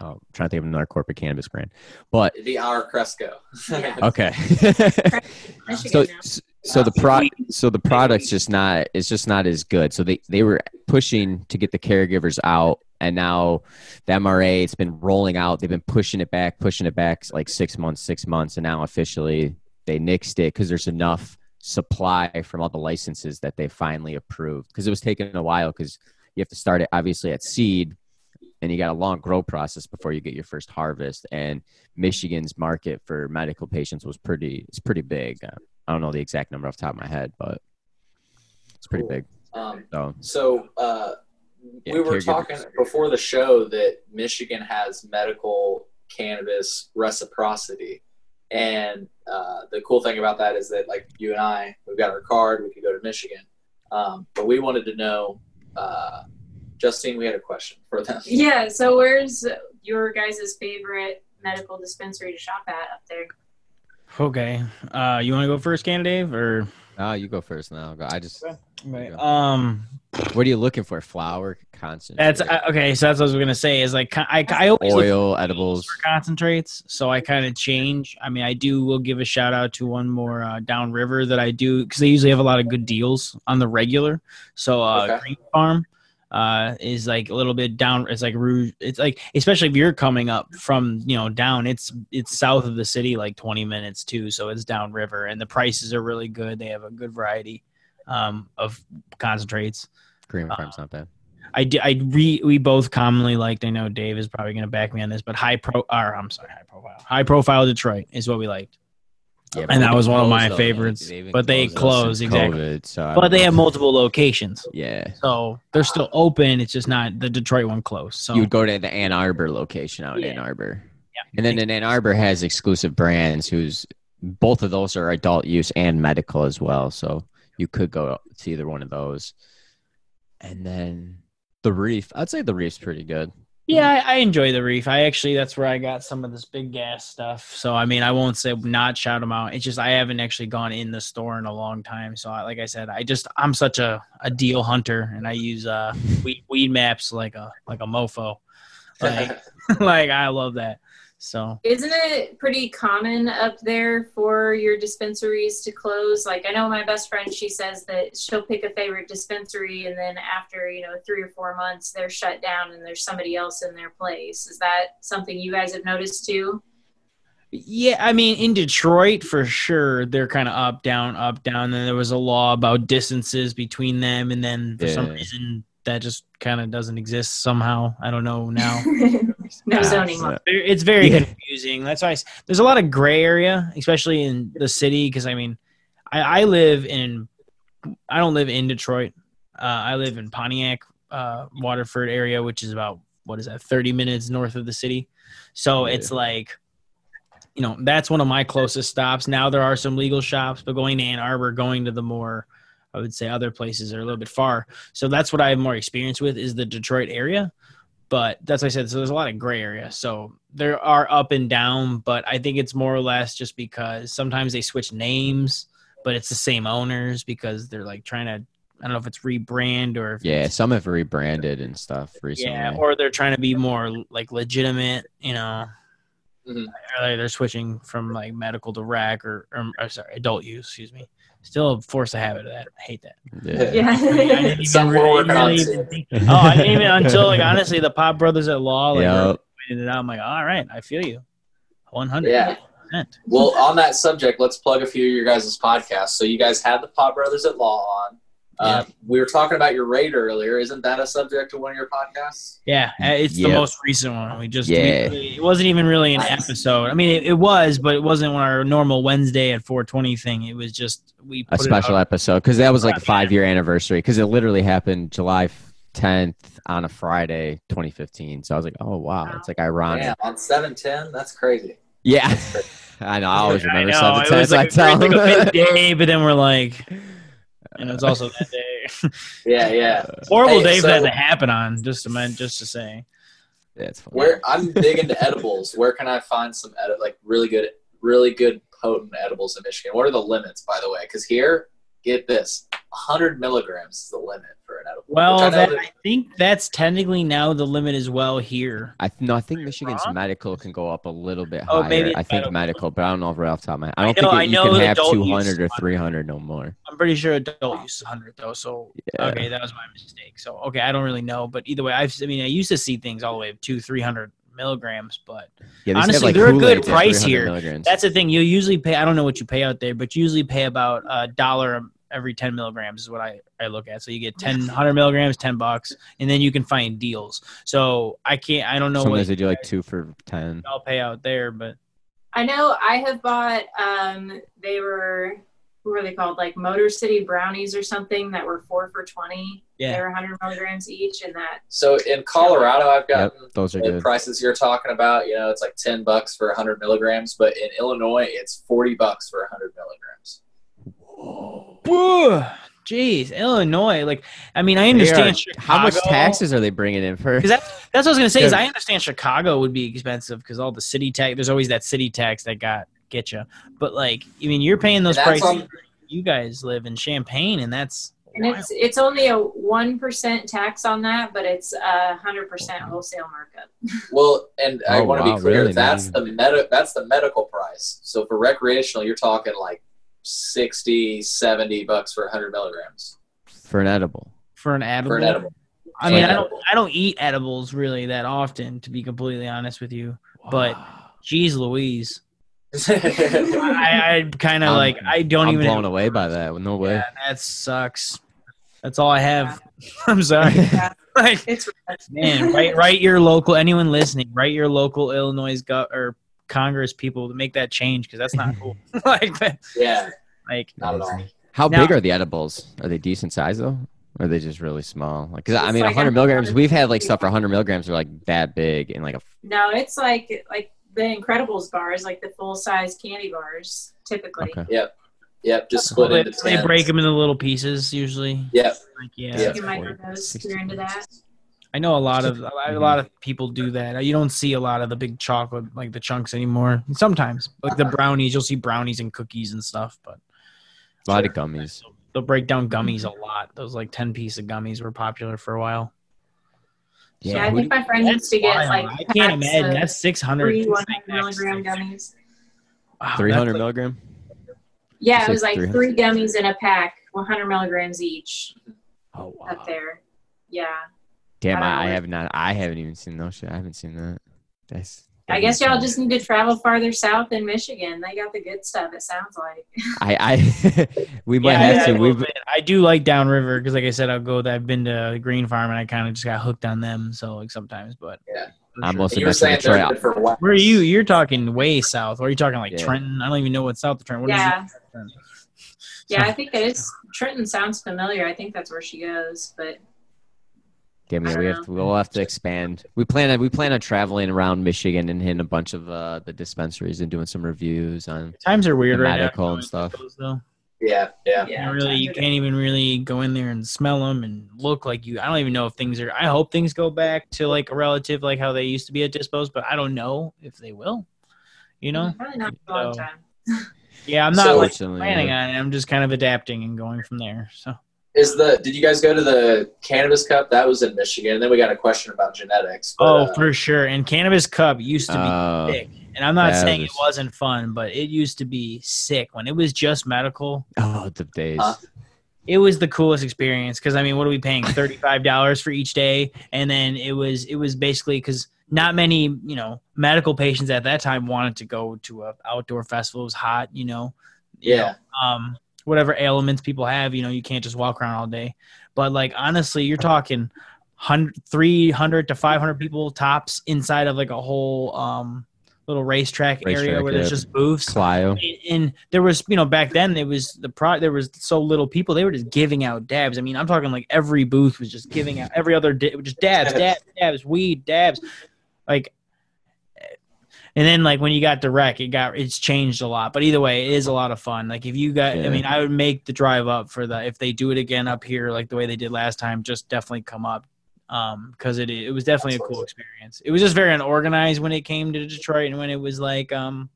Oh, I'm trying to think of another corporate cannabis brand, but The Our Cresco. Okay. Michigan so now. So the pro so the product's just not it's just not as good. So they they were pushing to get the caregivers out and now the mra it's been rolling out. They've been pushing it back pushing it back like six months six months and now officially they nixed it because there's enough supply from all the licenses that they finally approved. Because it was taking a while because you have to start it obviously at seed and you got a long grow process before you get your first harvest. And michigan's market for medical patients was pretty it's pretty big I don't know the exact number off the top of my head, but it's pretty Cool. big. Um, So so uh, Yeah, we were caregivers. talking before the show that Michigan has medical cannabis reciprocity. And uh, the cool thing about that is that, like you and I, we've got our card. We could go to Michigan, um, but we wanted to know, uh, Justine. We had a question for them. Yeah. So where's your guys' favorite medical dispensary to shop at up there? Okay. Uh, you want to go first, Canna Dave, or oh, you go first now. I just Right. um? what are you looking for? Flour, constant. That's uh, okay. So that's what I was gonna say. Is like I I always look oil, edibles. for concentrates, so I kind of change. I mean, I do. Will give a shout out to one more uh, downriver that I do because they usually have a lot of good deals on the regular. So uh, Okay. Green Farm uh, is like a little bit down. It's like rouge. It's like especially if you're coming up from you know down. It's it's south of the city, like 20 minutes too. So it's downriver, and the prices are really good. They have a good variety um, of concentrates. Green uh, Farm's not bad. I, I re, we both commonly liked. I know Dave is probably going to back me on this, but high pro, or I'm sorry, high profile, high profile Detroit is what we liked. Yeah, and that was one of my though. favorites, They've but they closed, closed, exactly. COVID, so But they know have multiple locations, Yeah, so they're still open. It's just not the Detroit one closed. So you would go to the Ann Arbor location out in Ann Arbor, Yeah. and then in Ann Arbor has exclusive brands. Who's both of those are adult use and medical as well. So you could go to either one of those. And then the Reef, I'd say the Reef's pretty good. Yeah, I, I enjoy the Reef. I actually that's where I got some of this big gas stuff. So I mean, I won't say not shout them out. It's just I haven't actually gone in the store in a long time. So I, like I said, I just I'm such a, a deal hunter, and I use uh weed, Weedmaps like a like a mofo. Like, like I love that. So Isn't it pretty common up there for your dispensaries to close? Like I know my best friend, she says that she'll pick a favorite dispensary and then after, you know, three or four months they're shut down and there's somebody else in their place. Is that something you guys have noticed too? yeah, I mean in Detroit for sure they're kind of up down up down. Then there was a law about distances between them, and then for some reason that just kind of doesn't exist somehow. I don't know now. no Ah, zoning so- it's very Yeah. confusing. That's why I s there's a lot of gray area, especially in the city. Because I mean, I, I live in, I don't live in Detroit. Uh, I live in Pontiac, uh, Waterford area, which is about what is that, 30 minutes north of the city. So Yeah. it's like, you know, that's one of my closest stops. Now there are some legal shops, but going to Ann Arbor, going to the more, I would say, other places are a little bit far. So that's what I have more experience with is the Detroit area but that's what I said. So there's a lot of gray area. So there are up and down, but I think it's more or less just because sometimes they switch names, but it's the same owners because they're like trying to. I don't know if it's rebrand or if Yeah, it's- some have rebranded and stuff recently. yeah, or they're trying to be more like legitimate. You know, Mhm. or they- they're switching from like medical to rec or, or, or sorry, adult use. Excuse me. Still force a habit of that. I hate that. yeah. Yeah. I didn't even really- working really even think- Oh, I didn't even until like honestly the Pop Brothers at Law like Yep. pointed it out. I'm like, all right, I feel you, one hundred. Yeah. Well, on that subject, let's plug a few of your guys' podcasts. So you guys had the Pop Brothers at Law on. Uh, We were talking about your raid earlier. Isn't that a subject of one of your podcasts? Yeah, uh, it's the most recent one. We just Yeah. we- it wasn't even really an Nice. episode. I mean, it, it was, but it wasn't our normal Wednesday at 4:20 thing. It was just we a put it special episode because that was like a five year anniversary because it literally happened July 10th on a Friday 2015. So I was like, oh wow, it's like ironic. Yeah, on seven ten. That's crazy. Yeah, I know. I always I remember know, seven it was So I like, a, tell like a big day, but then we're like, and it's also that day. Yeah, yeah. Horrible Hey, day for that so- to happen on. Just to men- just to say. Yeah, it's funny. Where I'm big into edibles. Where can I find some edi- like really good, really good potent edibles in Michigan? What are the limits, by the way? Because here get this, 100 milligrams is the limit for an edible. Well, I that, that- I think that's technically now the limit as well here. I th- no, I think Michigan's wrong? medical can go up a little bit Oh, higher. maybe I think medical. medical, but I don't know if right off the top of my. I I don't know- think I it, you can have 200 or 300 no more. I'm pretty sure adult use is 100 though. So Yeah. okay, that was my mistake. So okay, I don't really know, but either way, I've I mean I used to see things all the way up to 300 milligrams, but Yeah, they used to have, Honestly, like, they're a good price here. milligrams. that's the thing. You usually pay. I don't know what you pay out there, but you usually pay about a dollar every 10 milligrams is what I, I look at. So you get 10, 100 milligrams, 10 bucks, and then you can find deals. So I can't. I don't know Sometimes what they do like two for 10. I'll pay out there, but I know I have bought. Um, they were what were they called? Like Motor City brownies or something that were four for twenty. Yeah. they were 100 milligrams each, and that So in Colorado, I've Yep, those are the good. prices you're talking about. You know, it's like 10 bucks for 100 milligrams, but in Illinois, it's 40 bucks for 100 milligrams. Whoa, jeez, Illinois. Like, I mean, I understand are- How much taxes are they bringing in for? Because that's that's what I was gonna say. Is I understand Chicago would be expensive because all the city tax. There's always that city tax that got get you. But like, I mean, you're paying those prices. on- you guys live in Champaign, and that's and it's it's only a one percent tax on that, but it's a hundred percent wholesale markup. Well, and I Oh, want to wow, be clear, really? that's Not the meta that's the medical price. So for recreational, you're talking like 60, 70 bucks for 100 milligrams for an edible. for an edible. for an edible. I mean, I don't. I don't eat edibles really that often, to be completely honest with you. But geez, Louise, I, I kind of like I don't I'm even. blown away by that. No way. Yeah, that sucks. That's all I have. I'm sorry. like, It's man, write write your local. Anyone listening, write your local Illinois go, or Congress people to make that change because that's not cool. like, that- yeah, like not at all. How Now- big are the edibles? Are they decent size though? Or are they just really small? Like, 'cause I It's mean, like 100 milligrams. We've had like stuff for 100 milligrams are like that big and like a. no, it's like like the Incredibles bars, like the full size candy bars, typically. Okay. Yep, just split they, into they 10. break them into little pieces usually. Yep. Like, yeah, Yeah. You can microdose if you're into that. I know a lot of a mm-hmm. lot of people do that. You don't see a lot of the big chocolate like the chunks anymore. Sometimes, like the brownies, you'll see brownies and cookies and stuff, but A lot of gummies. they'll break down gummies a lot. Those like ten piece of gummies were popular for a while. Yeah, I think my friend used to get like I can't imagine that's six hundred. three 100 milligram gummies. Wow, 300 like- milligram. Yeah, it was like 300. three gummies in a pack, 100 milligrams each Oh wow. up there. Yeah. Damn, I I, I have not. I haven't even seen no shit. I haven't seen that. That's. I guess y'all just need to travel farther south in Michigan. They got the good stuff, it sounds like. I. I we might Yeah, have yeah, to. I, We. I do like downriver because, like I said, I'll go. That I've been to Green Farm and I kind of just got hooked on them. So like sometimes, but Yeah. I'm sure. also And you were Metro saying Detroit. good for wax. Where are you? You're talking way south. Or are you talking like Yeah. Trenton? I don't even know what's south of Trenton. What is yeah. it? Yeah, I think it is. Trenton sounds familiar. I think that's where she goes, but Damn, yeah, we don't have to, we'll have to expand. We plan on we plan on traveling around Michigan and hitting a bunch of uh, the dispensaries and doing some reviews on. Times are weird right medical now. and stuff. Though. Yeah, yeah. yeah. You really, you can't even really go in there and smell them and look like you. I don't even know if things are. I hope things go back to like a relative, like how they used to be at Dispos, but I don't know if they will. You know? Probably not for a long So- time. Yeah, I'm not So- like planning yeah. on it. I'm just kind of adapting and going from there. So Is the did you guys go to the cannabis cup? That was in Michigan. And then we got a question about genetics. but, Oh, uh, for sure. And Cannabis Cup used to be Oh, sick. And I'm not that saying it was- wasn't fun, but it used to be sick when it was just medical. oh, the days. Huh? It was the coolest experience because I mean, what are we paying? Thirty five dollars for each day, and then it was it was basically because not many you know medical patients at that time wanted to go to a outdoor festival. It was hot, you know. You Yeah. know, um, whatever ailments people have, you know, you can't just walk around all day. But like honestly, you're talking 100, 300 to 500 people tops inside of like a whole um little racetrack, area Racetrack, where there's just booths. Clio. And, and there was, you know, back then there was the pro. There was so little people; they were just giving out dabs. I mean, I'm talking like every booth was just giving out every other di- just dabs, dabs, dabs, weed, dabs, like. And then, like when you got direct, it got it's changed a lot. But either way, it is a lot of fun. Like if you got, I mean, I would make the drive up for the if they do it again up here, like the way they did last time. Just definitely come up, um, because it it was definitely a cool experience. It was just very unorganized when it came to Detroit, and when it was like, um,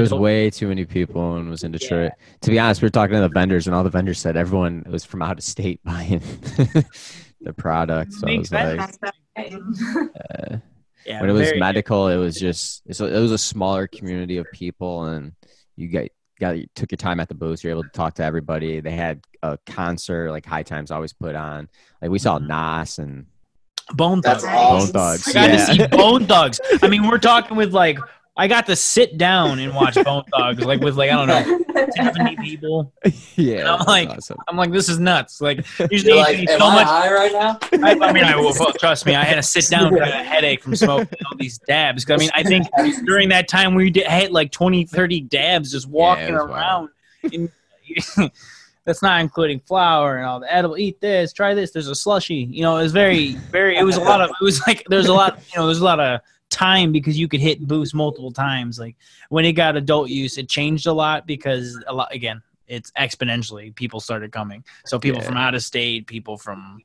was way too many people and was in Detroit. To be honest, we were talking to the vendors, and all the vendors said everyone was from out of state buying the product. So I was like, uh, Yeah, when it was very- medical, it was just it's a, it was a smaller community of people, and you got got you took your time at the booth. You're able to talk to everybody. They had a concert like High Times always put on. Like we saw mm-hmm. Nas and Bone That's Thugs. awesome. Bone Thugs. I got Yeah. to see Bone Thugs. I mean, we're talking with like I got to sit down and watch Bone Thugs, like with like I don't know, seventy people. yeah, And I'm like- awesome. I'm like, this is nuts. Like, usually You're like, am so I much. high right now? I, I mean, I will well, trust me. I had to sit down. I had a headache from smoking all these dabs. I mean, I think during that time we did, I had like 20, 30 dabs just walking was around. And, that's not including flour and all the edible. Eat this, try this. There's a slushy. You know, it was very, very. It was a lot of. It was like there's a lot. You know, there's a lot of time because you could hit boost multiple times. Like when it got adult use, it changed a lot because a lot again. It's exponentially people started coming. So people Yeah. from out of state, people from,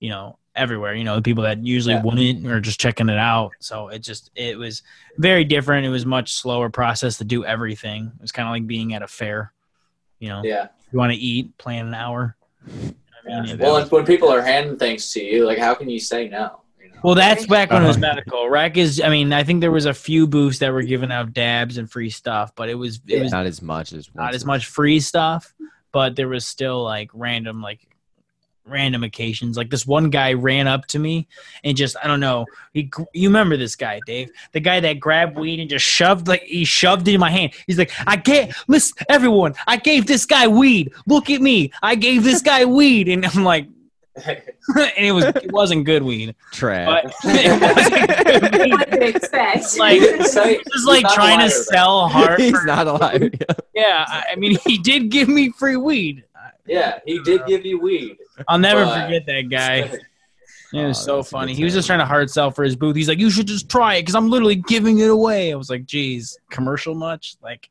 you know, everywhere. You know, the people that usually Yeah. wouldn't or just checking it out. So it just it was very different. It was much slower process to do everything. It was kind of like being at a fair. You know, Yeah. you want to eat, plan an hour. I yeah. Well, and when people are handing things to you, like, how can you say no? You know? Well, that's back when it was Uh-huh. medical. Rec is. I mean, I think there was a few booths that were giving out dabs and free stuff, but it was it Yeah. was not as much as not as much free stuff. But there was still like random like random occasions. Like this one guy ran up to me and just I don't know. He, you remember this guy, Dave? The guy that grabbed weed and just shoved like he shoved it in my hand. He's like, I get listen, everyone. I gave this guy weed. Look at me. I gave this guy weed, and I'm like, and it was it wasn't good weed, Trash. but it wasn't good weed. what to expect. Like, Say- This is like He's not trying to sell hard. He's for- not alive. Yeah, I I mean, he did give me free weed. yeah, he did give you weed. I'll never But- forget that guy. It Oh, was so that's a good funny. He was just trying to hard sell for his booth. He's like, "You should just try it because I'm literally giving it away." I was like, "Geez, commercial much? Like,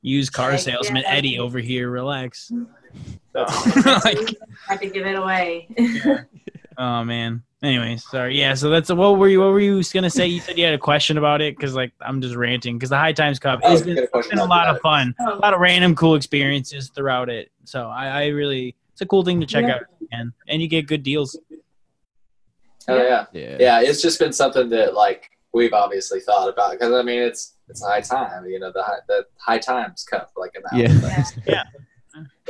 used car salesman yeah. Eddie over here. Relax." That's- like, Had to give it away. oh man. Anyway, sorry. Yeah. So that's what were you? What were you gonna say? You said you had a question about it because like I'm just ranting because the High Times Cup oh, has been, gonna it's question been a lot of fun. Oh, a lot of random cool experiences throughout it. So I, I really, it's a cool thing to check Yeah. out, and and you get good deals. Oh yeah, Yeah. yeah. It's just been something that like we've obviously thought about because I mean it's it's high time. You know the high, the high times cup like in that. Yeah. Yeah.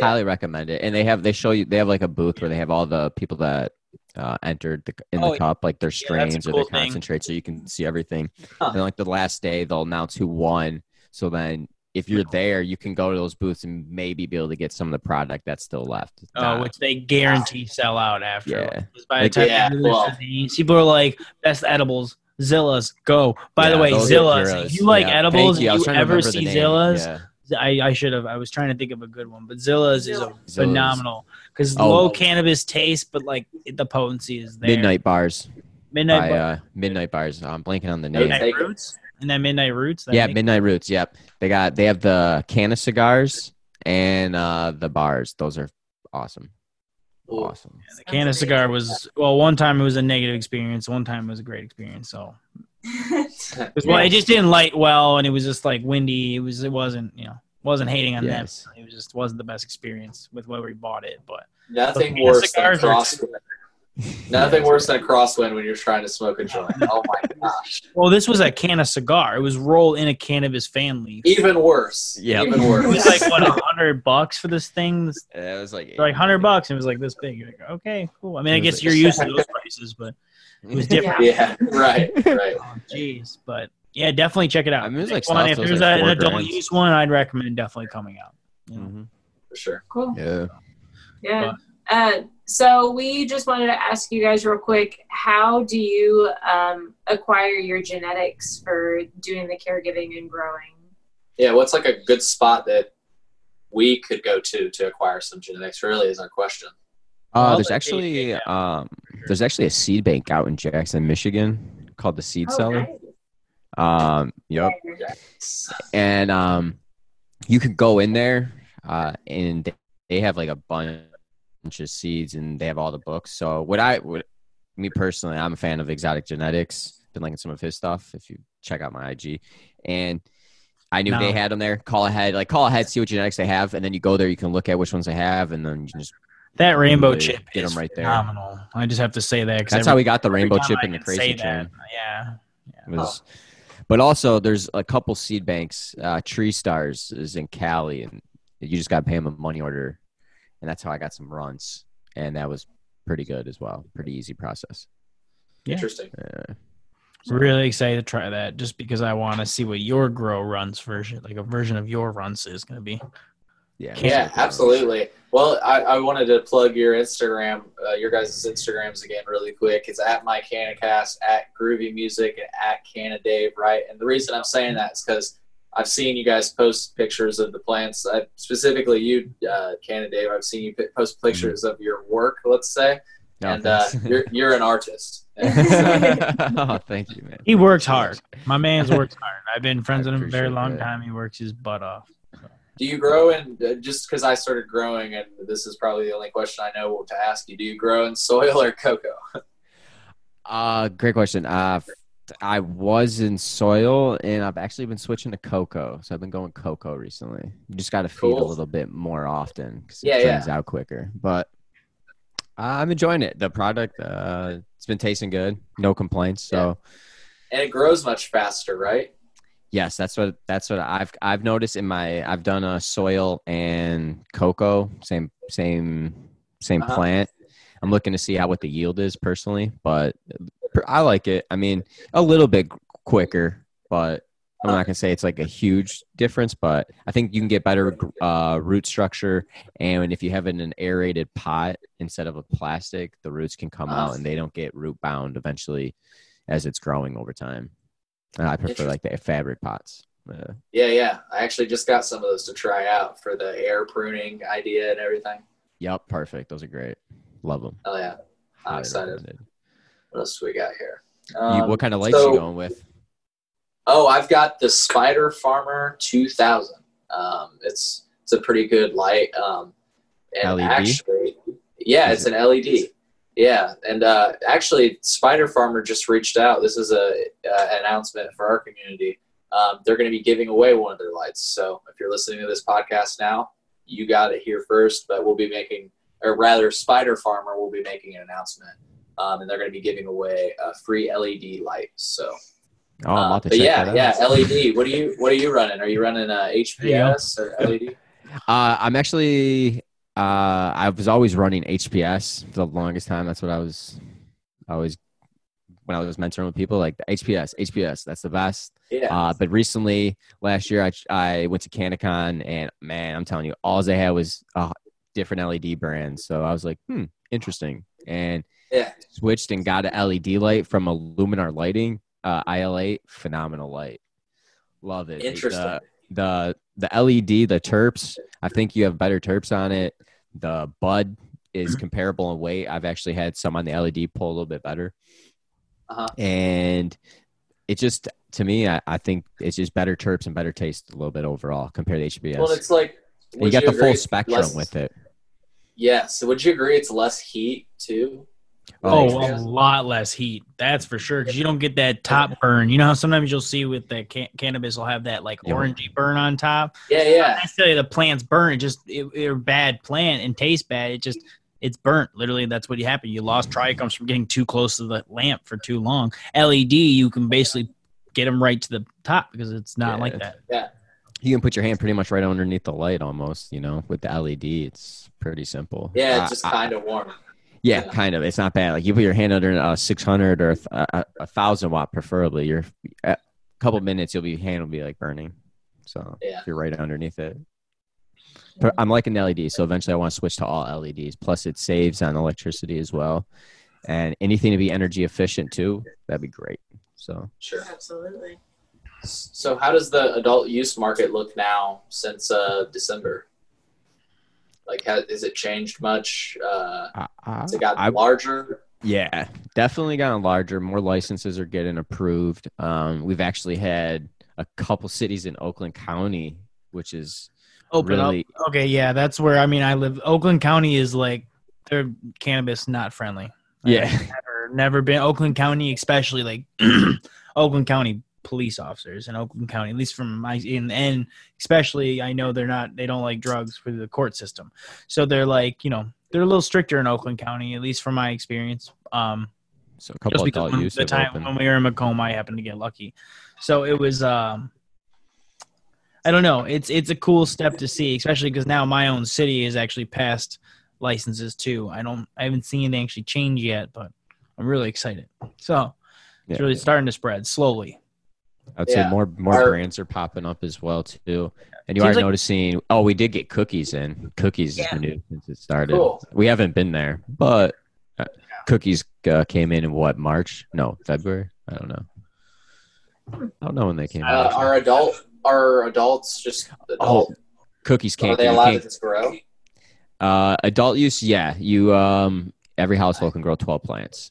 Highly recommend it. And they have they show you they have like a booth where they have all the people that uh, entered the, in Oh, the cup, like their strains or cool their thing. concentrate, so you can see everything. Huh. And like the last day, they'll announce who won. So then, if you're there, you can go to those booths and maybe be able to get some of the product that's still left. Oh, which they guarantee sell out after. Yeah. By the Like, time yeah, well- these, people are like, best edibles, Zillas, go. By the way, Zillas, if you like Yeah. edibles Thank you. You ever see. Zillas, Yeah. I, I should have. I was trying to think of a good one, but Zillas is a Zillas. phenomenal because Oh. low cannabis taste, but like the potency is there. Midnight bars Midnight, by Bar- uh, Midnight Bars. I'm blanking on the name. Midnight Roots, and then Midnight Roots. that Yeah, Midnight Roots. Yep, they got they have the cannagars and uh, the bars. Those are awesome. Ooh. Awesome. the cannagar was well. One time it was a negative experience. One time it was a great experience. So well, it just didn't light well, and it was just like windy. It was. It wasn't. You know, wasn't hating on Yes. them. It was just wasn't the best experience with where we bought it. But Nothing worse than a cigars are- crosswind. Nothing worse than a crosswind when you're trying to smoke a joint. Oh my gosh. well, this was a cannagar. It was rolled in a cannabis fan leaf. Even worse. Yeah. Even worse. It was like what a hundred bucks for this thing. This- It was like like hundred bucks. And it was like this big. You're like, okay, cool. I mean, I guess like- you're used to those prices, but it was different. yeah. Right. Right. Oh, Jeez, but yeah, definitely check it out. I mean, it was like Pick one. stuff if there's like a- an adult grams. use one, I'd recommend definitely coming out. You know? Mhm. For sure. cool. Yeah. Yeah. Uh, so we just wanted to ask you guys real quick: How do you um, acquire your genetics for doing the caregiving and growing? Yeah. What's like a good spot that we could go to to acquire some genetics? Really, is our question. Uh, there's they- actually they- um, there's actually a seed bank out in Jackson, Michigan, called the Seed Oh, Cellar. nice. Um, yep. and um, you could go in there, uh, and they- they have like a bunch of seeds, and they have all the books. So what I would, me personally, I'm a fan of Exotic Genetix. Been liking some of his stuff. If you check out my IG, and I knew No. they had them there. Call ahead, like call ahead, see what genetics they have, and then you go there. You can look at which ones they have, and then you can just. That rainbow Really chip get is 'em right there. phenomenal. I just have to say that That's every- how we got the rainbow chip in the crazy that, train. Yeah. was but also there's a couple seed banks uh tree stars is in cali and you just got to pay them a money order and that's how i got some runs and that was pretty good as well pretty easy process Yeah. Interesting. uh, Really excited to try that just because I want to see what your grow runs version, like a version of your runs, is going to be. yeah Yeah, absolutely. Well, I, I wanted to plug your Instagram, uh, your guys' Instagrams again, really quick. It's at my Canacast, at Groovy Music, and at Canna Dave, right? And the reason I'm saying that is because I've seen you guys post pictures of the plants. I, specifically, you, uh, Canna Dave. I've seen you post pictures of your work, let's say, No, and uh, you're you're an artist. Oh thank you man He works hard. My man's works hard. I've been friends with him a very long that. time. He works his butt off. do you grow in uh, just because I started growing, and this is probably the only question I know to ask you? Do you grow in soil or cocoa? uh great question uh I was in soil and I've actually been switching to cocoa. So I've been going cocoa recently. You just got to feed a little bit more often because it Yeah, yeah. drains out quicker. But I'm enjoying it. The product, uh, it's been tasting good. No complaints. So And it grows much faster, right? yes, that's what that's what I've I've noticed in my I've done a soil and cocoa same same same Uh-huh. plant. I'm looking to see how what the yield is personally, but I like it. I mean, a little bit quicker, but I'm not gonna say it's like a huge difference. But I think you can get better uh, root structure, and if you have it in an aerated pot instead of a plastic, the roots can come out and they don't get root bound eventually as it's growing over time. And I prefer like the fabric pots. Uh, Yeah, yeah. I actually just got some of those to try out for the air pruning idea and everything. yep, perfect. Those are great. Love them. Oh yeah. I'm excited. What else do we got here? you, Um, what kind of lights so- you going with? Oh, I've got the Spider Farmer 2000. Um, it's it's a pretty good light. Um, and LED? actually, yeah, Is it's an LED. Yeah, and uh, actually, Spider Farmer just reached out. This is a uh, announcement for our community. Um, they're going to be giving away one of their lights. So if you're listening to this podcast now, you got it here first. But we'll be making, or rather, Spider Farmer will be making an announcement, um, and they're going to be giving away a free LED light. So Oh, I'm uh, about to but check yeah, that out. yeah, LED. What are you What are you running? Are you running uh, HPS or LED? Uh, I'm actually. Uh, I was always running HPS for the longest time. That's what I was. I was when I was mentoring with people like the HPS, HPS. That's the best. Yeah, Uh, but recently, last year, I I went to CannaCon, and man, I'm telling you, all they had was uh, different LED brands. So I was like, hmm, interesting, and yeah, switched and got an LED light from Illuminar Lighting, uh, IL8, phenomenal light. Love it. interesting. The, the the LED, the terps, I think you have better terps on it. The bud is comparable in weight. I've actually had some on the LED pull a little bit better. Uh-huh. And it just to me, I, I think it's just better terps and better taste a little bit overall compared to HPS. Well, it's like you got the full spectrum less- with it. Yeah, so would you agree it's less heat too? Oh, Like, a lot less heat. That's for sure. Because you don't get that top burn. You know how sometimes you'll see with the can- cannabis will have that like Yeah. orangey burn on top. yeah, yeah. Not yeah, necessarily the plant's burn. It just it, it's a bad plant and tastes bad. It just it's burnt. Literally, that's what happened. You lost trichomes from getting too close to the lamp for too long. LED, you can basically get them right to the top because it's not Yeah. like that. You can put your hand pretty much right underneath the light almost, you know, with the LED. It's pretty simple. yeah. Uh, It's just kind of warm. Yeah, Yeah. kind of. It's not bad. Like you put your hand under a 600 or a, a, a thousand watt, preferably. You're a couple minutes, you'll be hand will be like burning. So Yeah. if you're right underneath it. But I'm liking the LED, so eventually I want to switch to all LEDs. Plus, it saves on electricity as well, and anything to be energy efficient too. That'd be great. So Sure. Absolutely. So, how does the adult use market look now since uh, December? Like, has, has it changed much? Uh, I, I, has it gotten I- larger? Yeah, definitely gotten larger. More licenses are getting approved. Um, we've actually had a couple cities in Oakland County, which is Open really up. Okay, yeah, that's where I mean I live. Oakland County is like they're cannabis not friendly. Like, Yeah. Never never been Oakland County, especially like Oakland County police officers in Oakland County, at least from my in and especially I know they're not they don't like drugs for the court system, so they're like you know they're a little stricter in Oakland County, at least from my experience. Um, So a couple just of because adult use the time opened. when we were in Macomb, I happened to get lucky. So it was um I don't know. It's it's a cool step to see, especially because now my own city has actually passed licenses too. I don't I haven't seen anything actually change yet, but I'm really excited. So it's Yeah. really starting to spread slowly. I'd Yeah. say more more Our- brands are popping up as well too. And you are like- noticing. Oh, we did get cookies in. Cookies Yeah. is new since it started. Cool. We haven't been there, but uh, cookies uh, came in in what March? No, February. I don't know. I don't know when they came Uh, out. are adult are adults just adult? Cookies are can't. they allowed to can't- just grow? uh, adult use, yeah. You um, every household can grow twelve plants.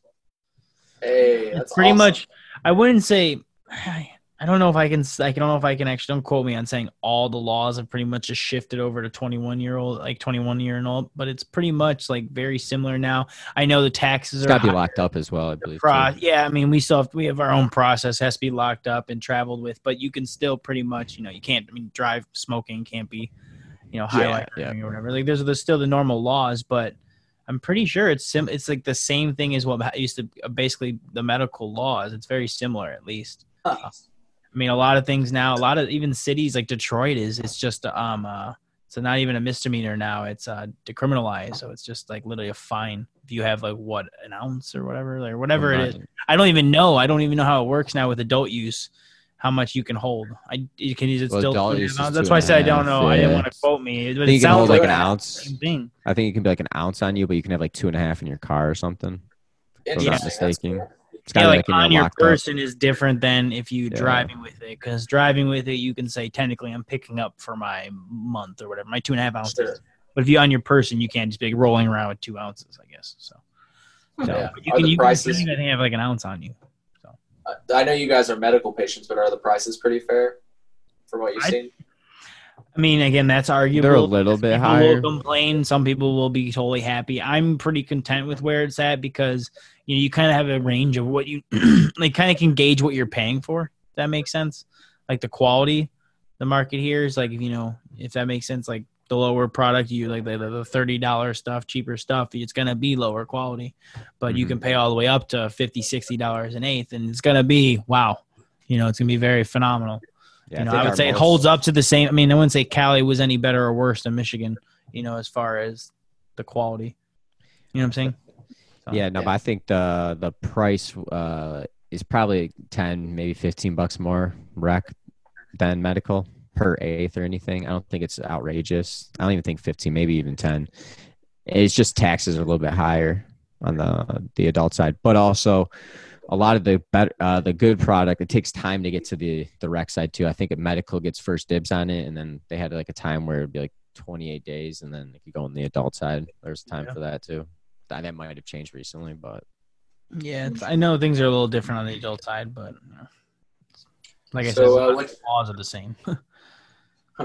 Hey, that's pretty awesome. much I wouldn't say I don't know if I can I don't know if I can actually don't quote me on saying all the laws have pretty much just shifted over to 21 year old like 21 year and old but it's pretty much like very similar now. I know the taxes It's are got to be locked up as well, I believe. Pro- yeah, I mean we still have, we have our own process has to be locked up and traveled with, but you can still pretty much you know you can't I mean drive smoking can't be you know highlight yeah. or whatever. Like there's there's still the normal laws, but I'm pretty sure it's sim- it's like the same thing as what used to uh, basically the medical laws. It's very similar at least. Huh. I mean, a lot of things now, a lot of even cities like Detroit is it's just um uh so not even a misdemeanor now. It's uh decriminalized, so it's just like literally a fine if you have like what an ounce or whatever, like whatever it is. I don't even know. I don't even know how it works now with adult use. How much you can hold? I you can use it Well, still. adult two and a use half is ounces? That's why I said I don't know. I didn't want to quote me, I but think it you can sounds hold like like an ounce. thing. I think it can be like an ounce on you, but you can have like two and a half in your car or something. If I'm Yeah. not mistaken. Cool. It's Yeah, gotta like on your locked up. person is different than if you Yeah. driving with it. Because driving with it, you can say technically I'm picking up for my month or whatever, my two and a half ounces. Sure. But if you on your person, you can't just be rolling around with two ounces, I guess. So, so Yeah. you Are can the you prices- can I think have like an ounce on you. Uh, I know you guys are medical patients, but are the prices pretty fair from what you've I- seen? I mean, again, that's arguable. They're a little bit people higher. will complain. Some people will be totally happy. I'm pretty content with where it's at because you know you kind of have a range of what you like, kind of can gauge what you're paying for. If that makes sense. Like the quality, the market here is like if you know if that makes sense. Like the lower product, you like the, the thirty dollars stuff, cheaper stuff, it's gonna be lower quality, but you Mhm. can pay all the way up to 50 60 dollars an eighth, and it's gonna be wow. You know, it's gonna be very phenomenal Yeah, you know, think I would say it holds up to the same. I mean, I wouldn't say Cali was any better or worse than Michigan. You know, as far as the quality. You know what I'm saying? So, Yeah, no, Yeah. but I think the the price uh, is probably ten, maybe fifteen bucks more rec than medical per eighth or anything. I don't think it's outrageous. I don't even think fifteen, maybe even ten. It's just taxes are a little bit higher on the the adult side, but also a lot of the better uh, the good product. It takes time to get to the the rec side too. I think a medical gets first dibs on it, and then they had like a time where it'd be like twenty eight days, and then it could go on the adult side. There's time Yeah. for that too. That that might have changed recently, but Yeah, it's, I know things are a little different on the adult side, but you know, like I So, said, uh, the what- laws are the same.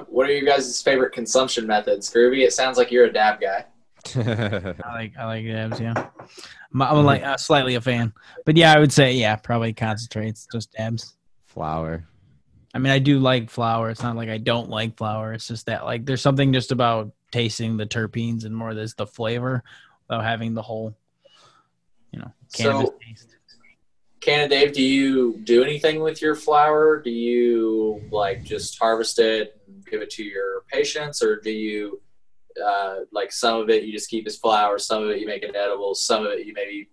What are you guys' favorite consumption methods? Groovy, it sounds like you're a dab guy. I like I like dabs. Yeah, I'm, I'm like uh, slightly a fan, but yeah, I would say yeah, probably concentrates, just dabs. flour. I mean, I do like flour. It's not like I don't like flour. It's just that like there's something just about tasting the terpenes and more this the flavor without having the whole, you know, cannabis So- taste. Canna Dave, do you do anything with your flower? Do you like just harvest it and give it to your patients, or do you uh, like some of it you just keep as flour, some of it you make it edible, some of it you maybe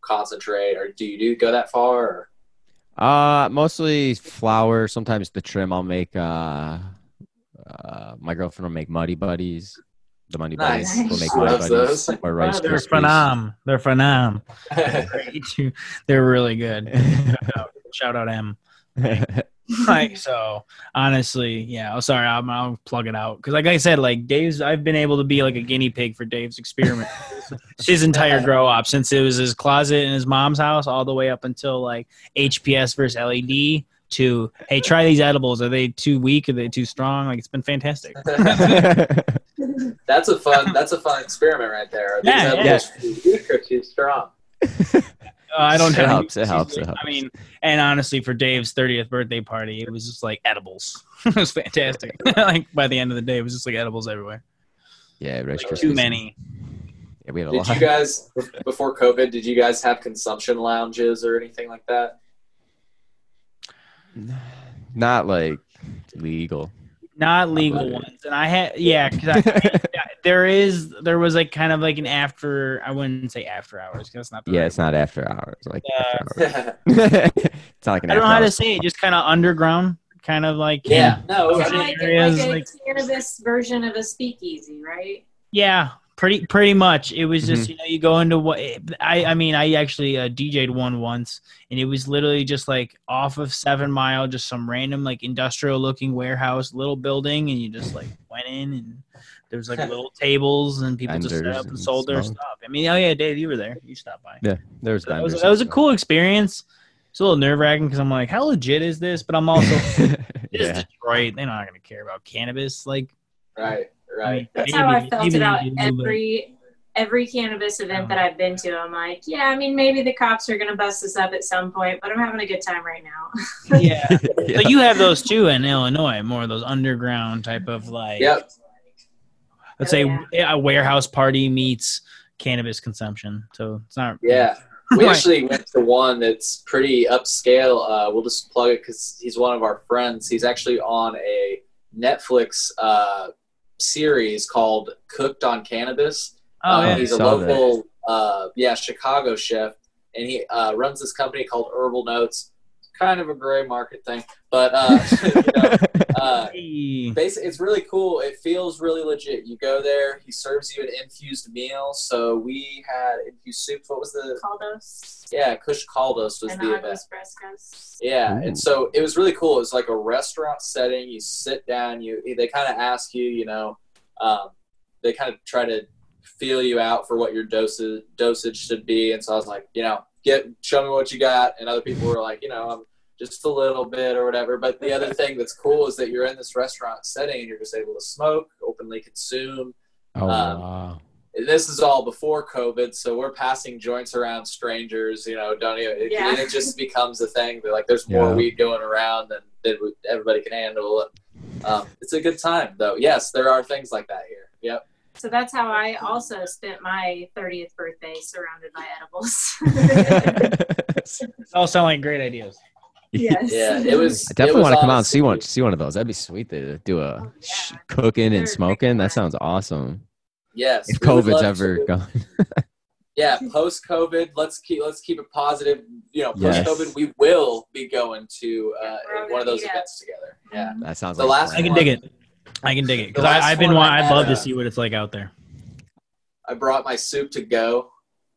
concentrate, or do you do go that far? Or? Uh, mostly flour. Sometimes the trim I'll make. Uh, uh, my girlfriend will make muddy buddies. The muddy Nice. buddies will make She muddy buddies those. or rice They're krispies. phenom. They're phenom. They're really good. Shout out, shout out M. Right. So honestly, yeah. Oh, sorry. I'm, I'll plug it out because, like I said, like Dave's. I've been able to be like a guinea pig for Dave's experiment. his entire grow up since it was his closet in his mom's house, all the way up until like HPS versus LED. To hey, try these edibles. Are they too weak? Are they too strong? Like it's been fantastic. That's a fun. That's a fun experiment right there. Are Yeah, edibles too weak or too strong? Uh, I don't It know. helps, it helps, it like- I mean, and honestly, for Dave's 30th birthday party, it was just like edibles. it was fantastic. like by the end of the day, it was just like edibles everywhere. Yeah, Rice Too Krispies. Too many. Yeah, we had a Did lot. you guys before COVID? Did you guys have consumption lounges or anything like that? Not like legal. Not legal ones. And I had, yeah, because there is, there was like kind of like an after, I wouldn't say after hours because that's not the yeah, right it's not after hours. Like Uh, after hours. it's not like an I don't know after how to say it. Just kind of underground, kind of like yeah, no, It's I mean, like, areas, like a like- cannabis version of a speakeasy, right? yeah, pretty pretty much. It was just Mm-hmm. you know you go into what I I mean I actually uh, DJ'd one once and it was literally just like off of Seven Mile, just some random like industrial looking warehouse, little building, and you just like went in and there was like little tables and people just set up and and sold their stuff. I mean, oh yeah, Dave, you were there. You stopped by. Yeah, there was. So that was that was a cool experience. It's a little nerve wracking because I'm like, how legit is this? But I'm also it's yeah. Detroit. They're not going to care about cannabis. Like, right, I right. That's how I felt maybe about they every every cannabis event that I've been to. I'm like, yeah, I mean, maybe the cops are gonna bust us up at some point, but I'm having a good time right now. Yeah, Yeah. but you have those too in Illinois, more of those underground type of like, Yep. let's Oh, say yeah. yeah, a warehouse party meets cannabis consumption. So it's not. Yeah. We actually went to one that's pretty upscale. Uh, we'll just plug it because he's one of our friends. He's actually on a Netflix uh, series called Cooked on Cannabis. Oh Uh, yeah. he's a Saw that. local, uh, yeah, Chicago chef, and he uh, runs this company called Herbal Notes. Kind of a gray market thing, but uh, you know, uh, basically it's really cool. It feels really legit. You go there he serves you an infused meal. So we had infused soup. What was the Caldos. Yeah kush caldos was and the event. Aguas Frescas. yeah Ooh. and so it was really cool. It was like a restaurant setting. You sit down you they kind of ask you you know um, they kind of try to feel you out for what your dosage dosage should be. And so i was like you know get show me what you got and other people were like you know i'm just a little bit or whatever but the other thing that's cool is that you're in this restaurant setting and you're just able to smoke openly consume Oh Um, wow. this is all before COVID, so we're passing joints around strangers. You know, don't even. It, Yeah. it just becomes a thing. They're like, there's more Yeah. weed going around than, than everybody can handle. Um, it's a good time, though. Yes, there are things like that here. Yep. So that's how I also spent my 30th birthday surrounded by edibles. These all sound like great ideas. yes. Yeah, it was. I definitely was want to come out and see one. See one of those. That'd be sweet to do a Oh, yeah. sh- cooking They're and smoking. That sounds awesome. Yes. If we COVID's ever to. gone, Yeah, post COVID, let's keep let's keep it positive. You know, post Yes. COVID, we will be going to uh, one of those meet events together. Yeah. that sounds The like a last I can dig it. I can dig it because I've been. one I'd love to uh, see what it's like out there. I brought my soup to go,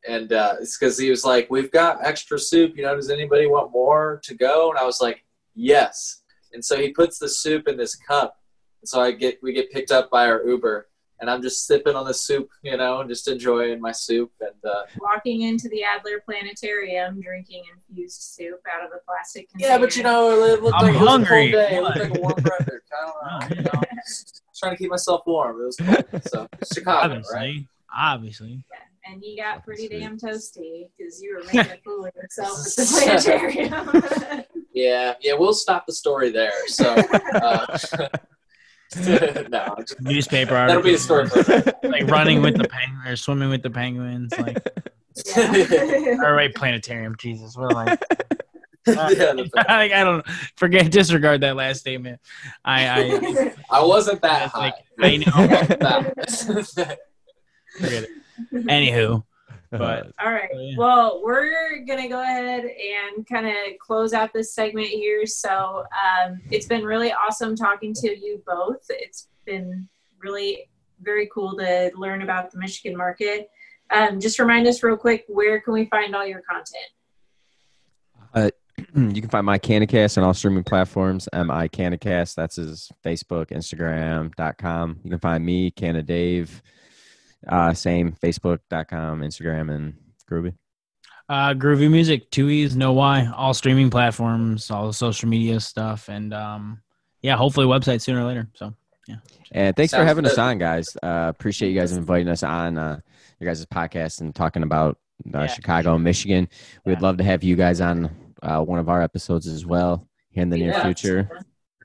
and uh, it's because he was like, "We've got extra soup. You know, does anybody want more to go?" And I was like, "Yes." And so he puts the soup in this cup, and so I get we get picked up by our Uber, and I'm just sipping on the soup, you know, and just enjoying my soup. And uh, Walking into the Adler Planetarium, drinking infused soup out of a plastic container. yeah, but you know, it looked I'm like it was hungry. a cold day. It looked like a warm breakfast. I don't know. You know, trying to keep myself warm. It was cold. So Chicago, right? Obviously, obviously. and you got pretty damn toasty because you were making a fool of yourself at the planetarium. Yeah, yeah. We'll stop the story there. So. Uh, no, just- Newspaper that'll be a story like running with the penguin or swimming with the penguins. Like, yeah. all right, planetarium. Jesus, what am I? Uh, yeah, the- I, I don't forget. Disregard that last statement. I, I I wasn't that It's high. like, I know. Forget it. Anywho, but All right. Oh, yeah. Well, we're gonna go ahead and kind of close out this segment here. So um, it's been really awesome talking to you both. It's been really very cool to learn about the Michigan market. Um, just remind us real quick, where can we find all your content? you can find my Canicast on all streaming platforms. M I Canicast. That's his Facebook, Instagram.com. You can find me, Canna Dave. Uh, same Facebook.com, Instagram, and Groovy. uh, groovy music, two e's, no y, all streaming platforms, all the social media stuff, and um, yeah, hopefully website sooner or later. So yeah. And thanks for Sounds having us on, guys. Uh, appreciate you guys inviting us on uh, your guys' podcast and talking about uh, Yeah. Chicago and Michigan. We'd Yeah. love to have you guys on uh, one of our episodes as well here in the near Yeah. future.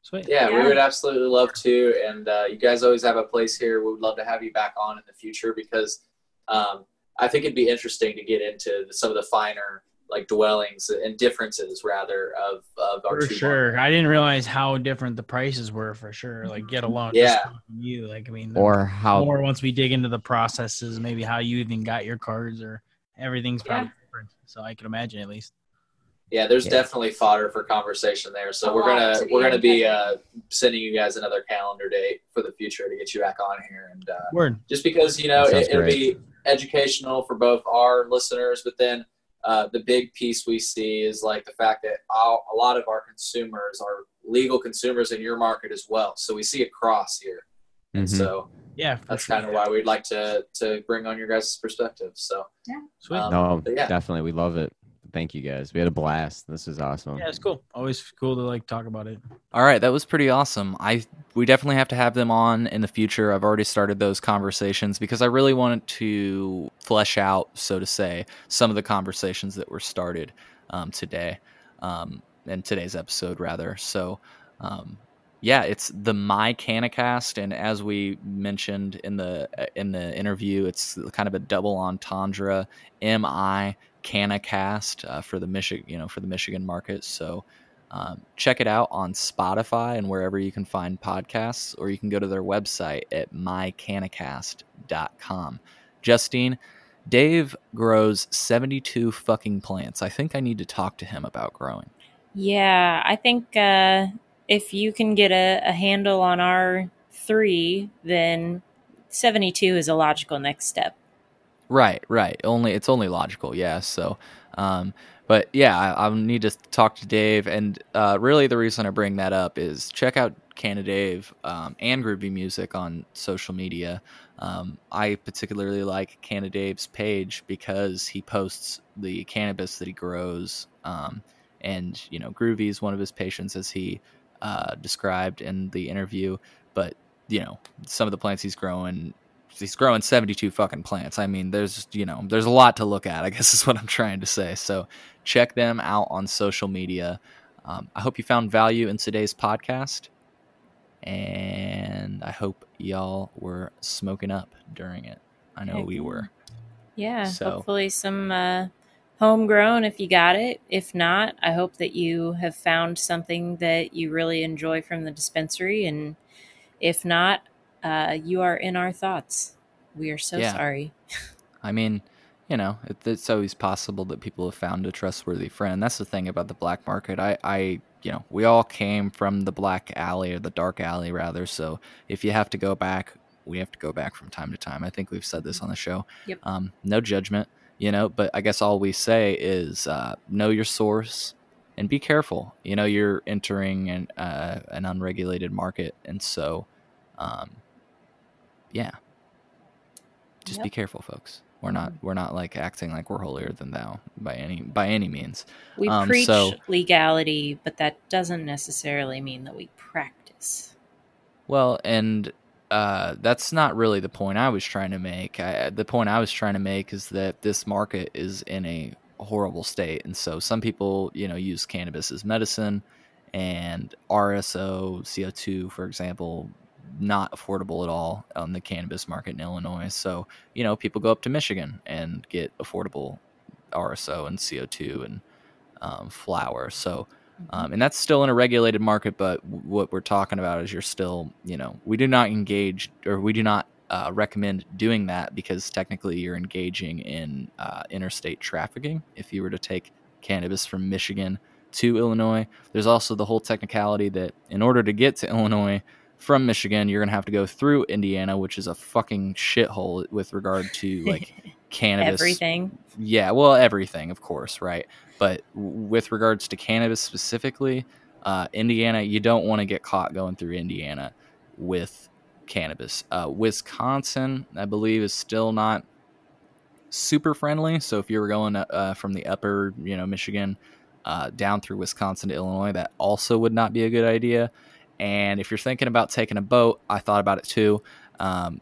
Sweet. Yeah, we would absolutely love to. And uh, you guys always have a place here. We would love to have you back on in the future because um, I think it'd be interesting to get into some of the finer like dwellings and differences rather of, of our For two sure. markets. I didn't realize how different the prices were for sure. Like get alone. Yeah. Just from you. Like I mean Or how more once we dig into the processes, maybe how you even got your cards or everything's probably different. So I can imagine at least. Yeah, there's Yeah. definitely fodder for conversation there. So A we're gonna to be we're gonna be uh, sending you guys another calendar date for the future to get you back on here, and uh, Word. just because you know it, it'll be educational for both our listeners, but then uh, the big piece we see is like the fact that all, a lot of our consumers are legal consumers in your market as well. So we see a cross here, and Mhm. so Yeah. that's sure. kind of why we'd like to to bring on your guys' perspective. So Sweet. um, no, yeah. definitely, we love it. Thank you guys. We had a blast. This is awesome. yeah, it's cool. Always cool to like talk about it. All right, that was pretty awesome. I we definitely have to have them on in the future. I've already started those conversations because I really wanted to flesh out, so to say, some of the conversations that were started um, today, um, in today's episode rather. So, um, yeah, it's the My Canacast, and as we mentioned in the in the interview, it's kind of a double entendre. M I Canacast uh, for the Michigan, you know, for the Michigan market. So. Um, check it out on Spotify and wherever you can find podcasts, or you can go to their website at mycanacast.com. Justine, Dave grows 72 fucking plants. I think I need to talk to him about growing. Yeah, I think uh, if you can get a, a handle on our three, then 72 is a logical next step. Right, right. Only it's only logical, yeah. So, um, but yeah, I, I need to talk to Dave, and uh, really the reason I bring that up is check out Canna Dave um, and Groovy Music on social media. Um, I particularly like Canna Dave's page because he posts the cannabis that he grows, um, and you know, Groovy is one of his patients, as he uh, described in the interview. But you know, some of the plants he's growing he's growing 72 fucking plants. I mean, there's, you know, there's a lot to look at, I guess is what I'm trying to say. So check them out on social media. Um, I hope you found value in today's podcast. And I hope y'all were smoking up during it. I know Heck we were. Yeah, So- hopefully some uh, homegrown if you got it. If not, I hope that you have found something that you really enjoy from the dispensary. And if not, uh, you are in our thoughts. We are so Yeah. sorry. I mean, you know, it, it's always possible that people have found a trustworthy friend. That's the thing about the black market. I, I, you know, we all came from the black alley or the dark alley rather. So if you have to go back, we have to go back from time to time. I think we've said this on the show. Yep. Um, no judgment, you know, but I guess all we say is uh, know your source and be careful. You know, you're entering an uh, an unregulated market, and so, um, yeah, just be careful, folks. We're not we're not like acting like we're holier than thou by any by any means. We Um, preach so- legality, but that doesn't necessarily mean that we practice. Well, and uh, that's not really the point I was trying to make. I, the point I was trying to make is that this market is in a horrible state, and so some people, you know, use cannabis as medicine, and RSO, CO2, for example, not affordable at all on the cannabis market in Illinois. So, you know, people go up to Michigan and get affordable RSO and CO2 and um, flour. So, um, and that's still in a regulated market. But what we're talking about is you're still, you know, we do not engage or we do not uh, recommend doing that because technically you're engaging in uh, interstate trafficking. If you were to take cannabis from Michigan to Illinois, there's also the whole technicality that in order to get to Illinois from Michigan, you're gonna have to go through Indiana, which is a fucking shithole with regard to like cannabis Everything. yeah, well, everything, of course, right? But with regards to cannabis specifically, uh, Indiana, you don't want to get caught going through Indiana with cannabis. Uh, Wisconsin, I believe, is still not super friendly. So if you were going uh, from the upper, you know, Michigan uh, down through Wisconsin to Illinois, that also would not be a good idea. And if you're thinking about taking a boat, I thought about it too. Um,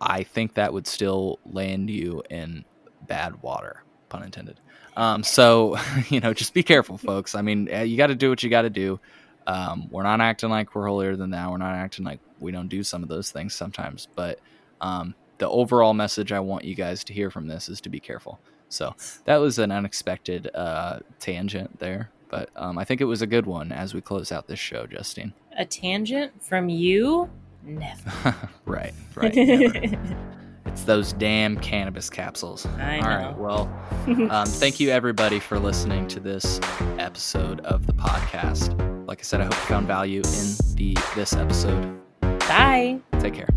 I think that would still land you in bad water. pun intended. Um, so you know, just be careful, folks. I mean, eh, you got to do what you got to do. Um, we're not acting like we're holier than thou. We're not acting like we don't do some of those things sometimes. But um, the overall message I want you guys to hear from this is to be careful. So that was an unexpected uh, tangent there, but um, I think it was a good one as we close out this show, Justine. A tangent from you? Never. right, right. never. it's those damn cannabis capsules. I All know. right. Well, um, thank you everybody for listening to this episode of the podcast. Like I said, I hope you found value in the this episode. Bye. Take care.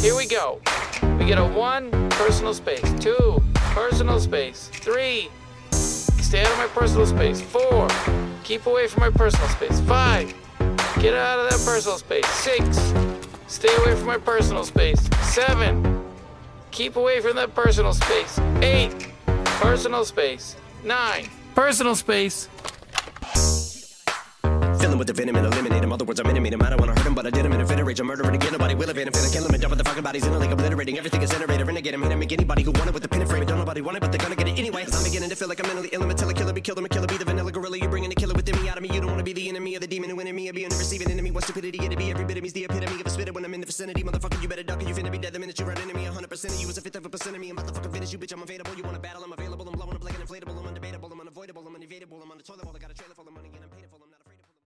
Here we go. We get a one personal space, two personal space, three. Stay out of my personal space. Four. Keep away from my personal space. Five. Get out of that personal space. Six. Stay away from my personal space. Seven. Keep away from that personal space. Eight. Personal space. Nine. Personal space. Fill him with the venom and eliminate him. Other words, I'm intimate him. I don't wanna hurt him, but I did him in a fit of rage. I'm murdering again. Nobody will evade him. Finna kill him and dump the fucking bodies in a lake, obliterating everything is iterator. Renegade him, hit him, make anybody who wanted with the pin and frame. Don't nobody want it, but they're gonna get it anyway. I'm beginning to feel like I'm mentally ill. I'm a killer, killer, be killed. I'm a killer, be the vanilla gorilla. You're bringing the killer within me out of me. You don't wanna be the enemy of the demon who in me. Or be in the receiving enemy. What stupidity it'd be. Every bit of me's the epitome of a spitter when I'm in the vicinity. Motherfucker, you better duck or you finna be dead the minute you run into me. 100% of you is a fifth of a percent of me. I'm about to fucking finish you, bitch. I'm available. You wanna battle? I'm available. I'm blowing up like an inflatable. I'm undebatable. I'm unavoidable. I'm unevadable. I'm on the toilet bowl. I got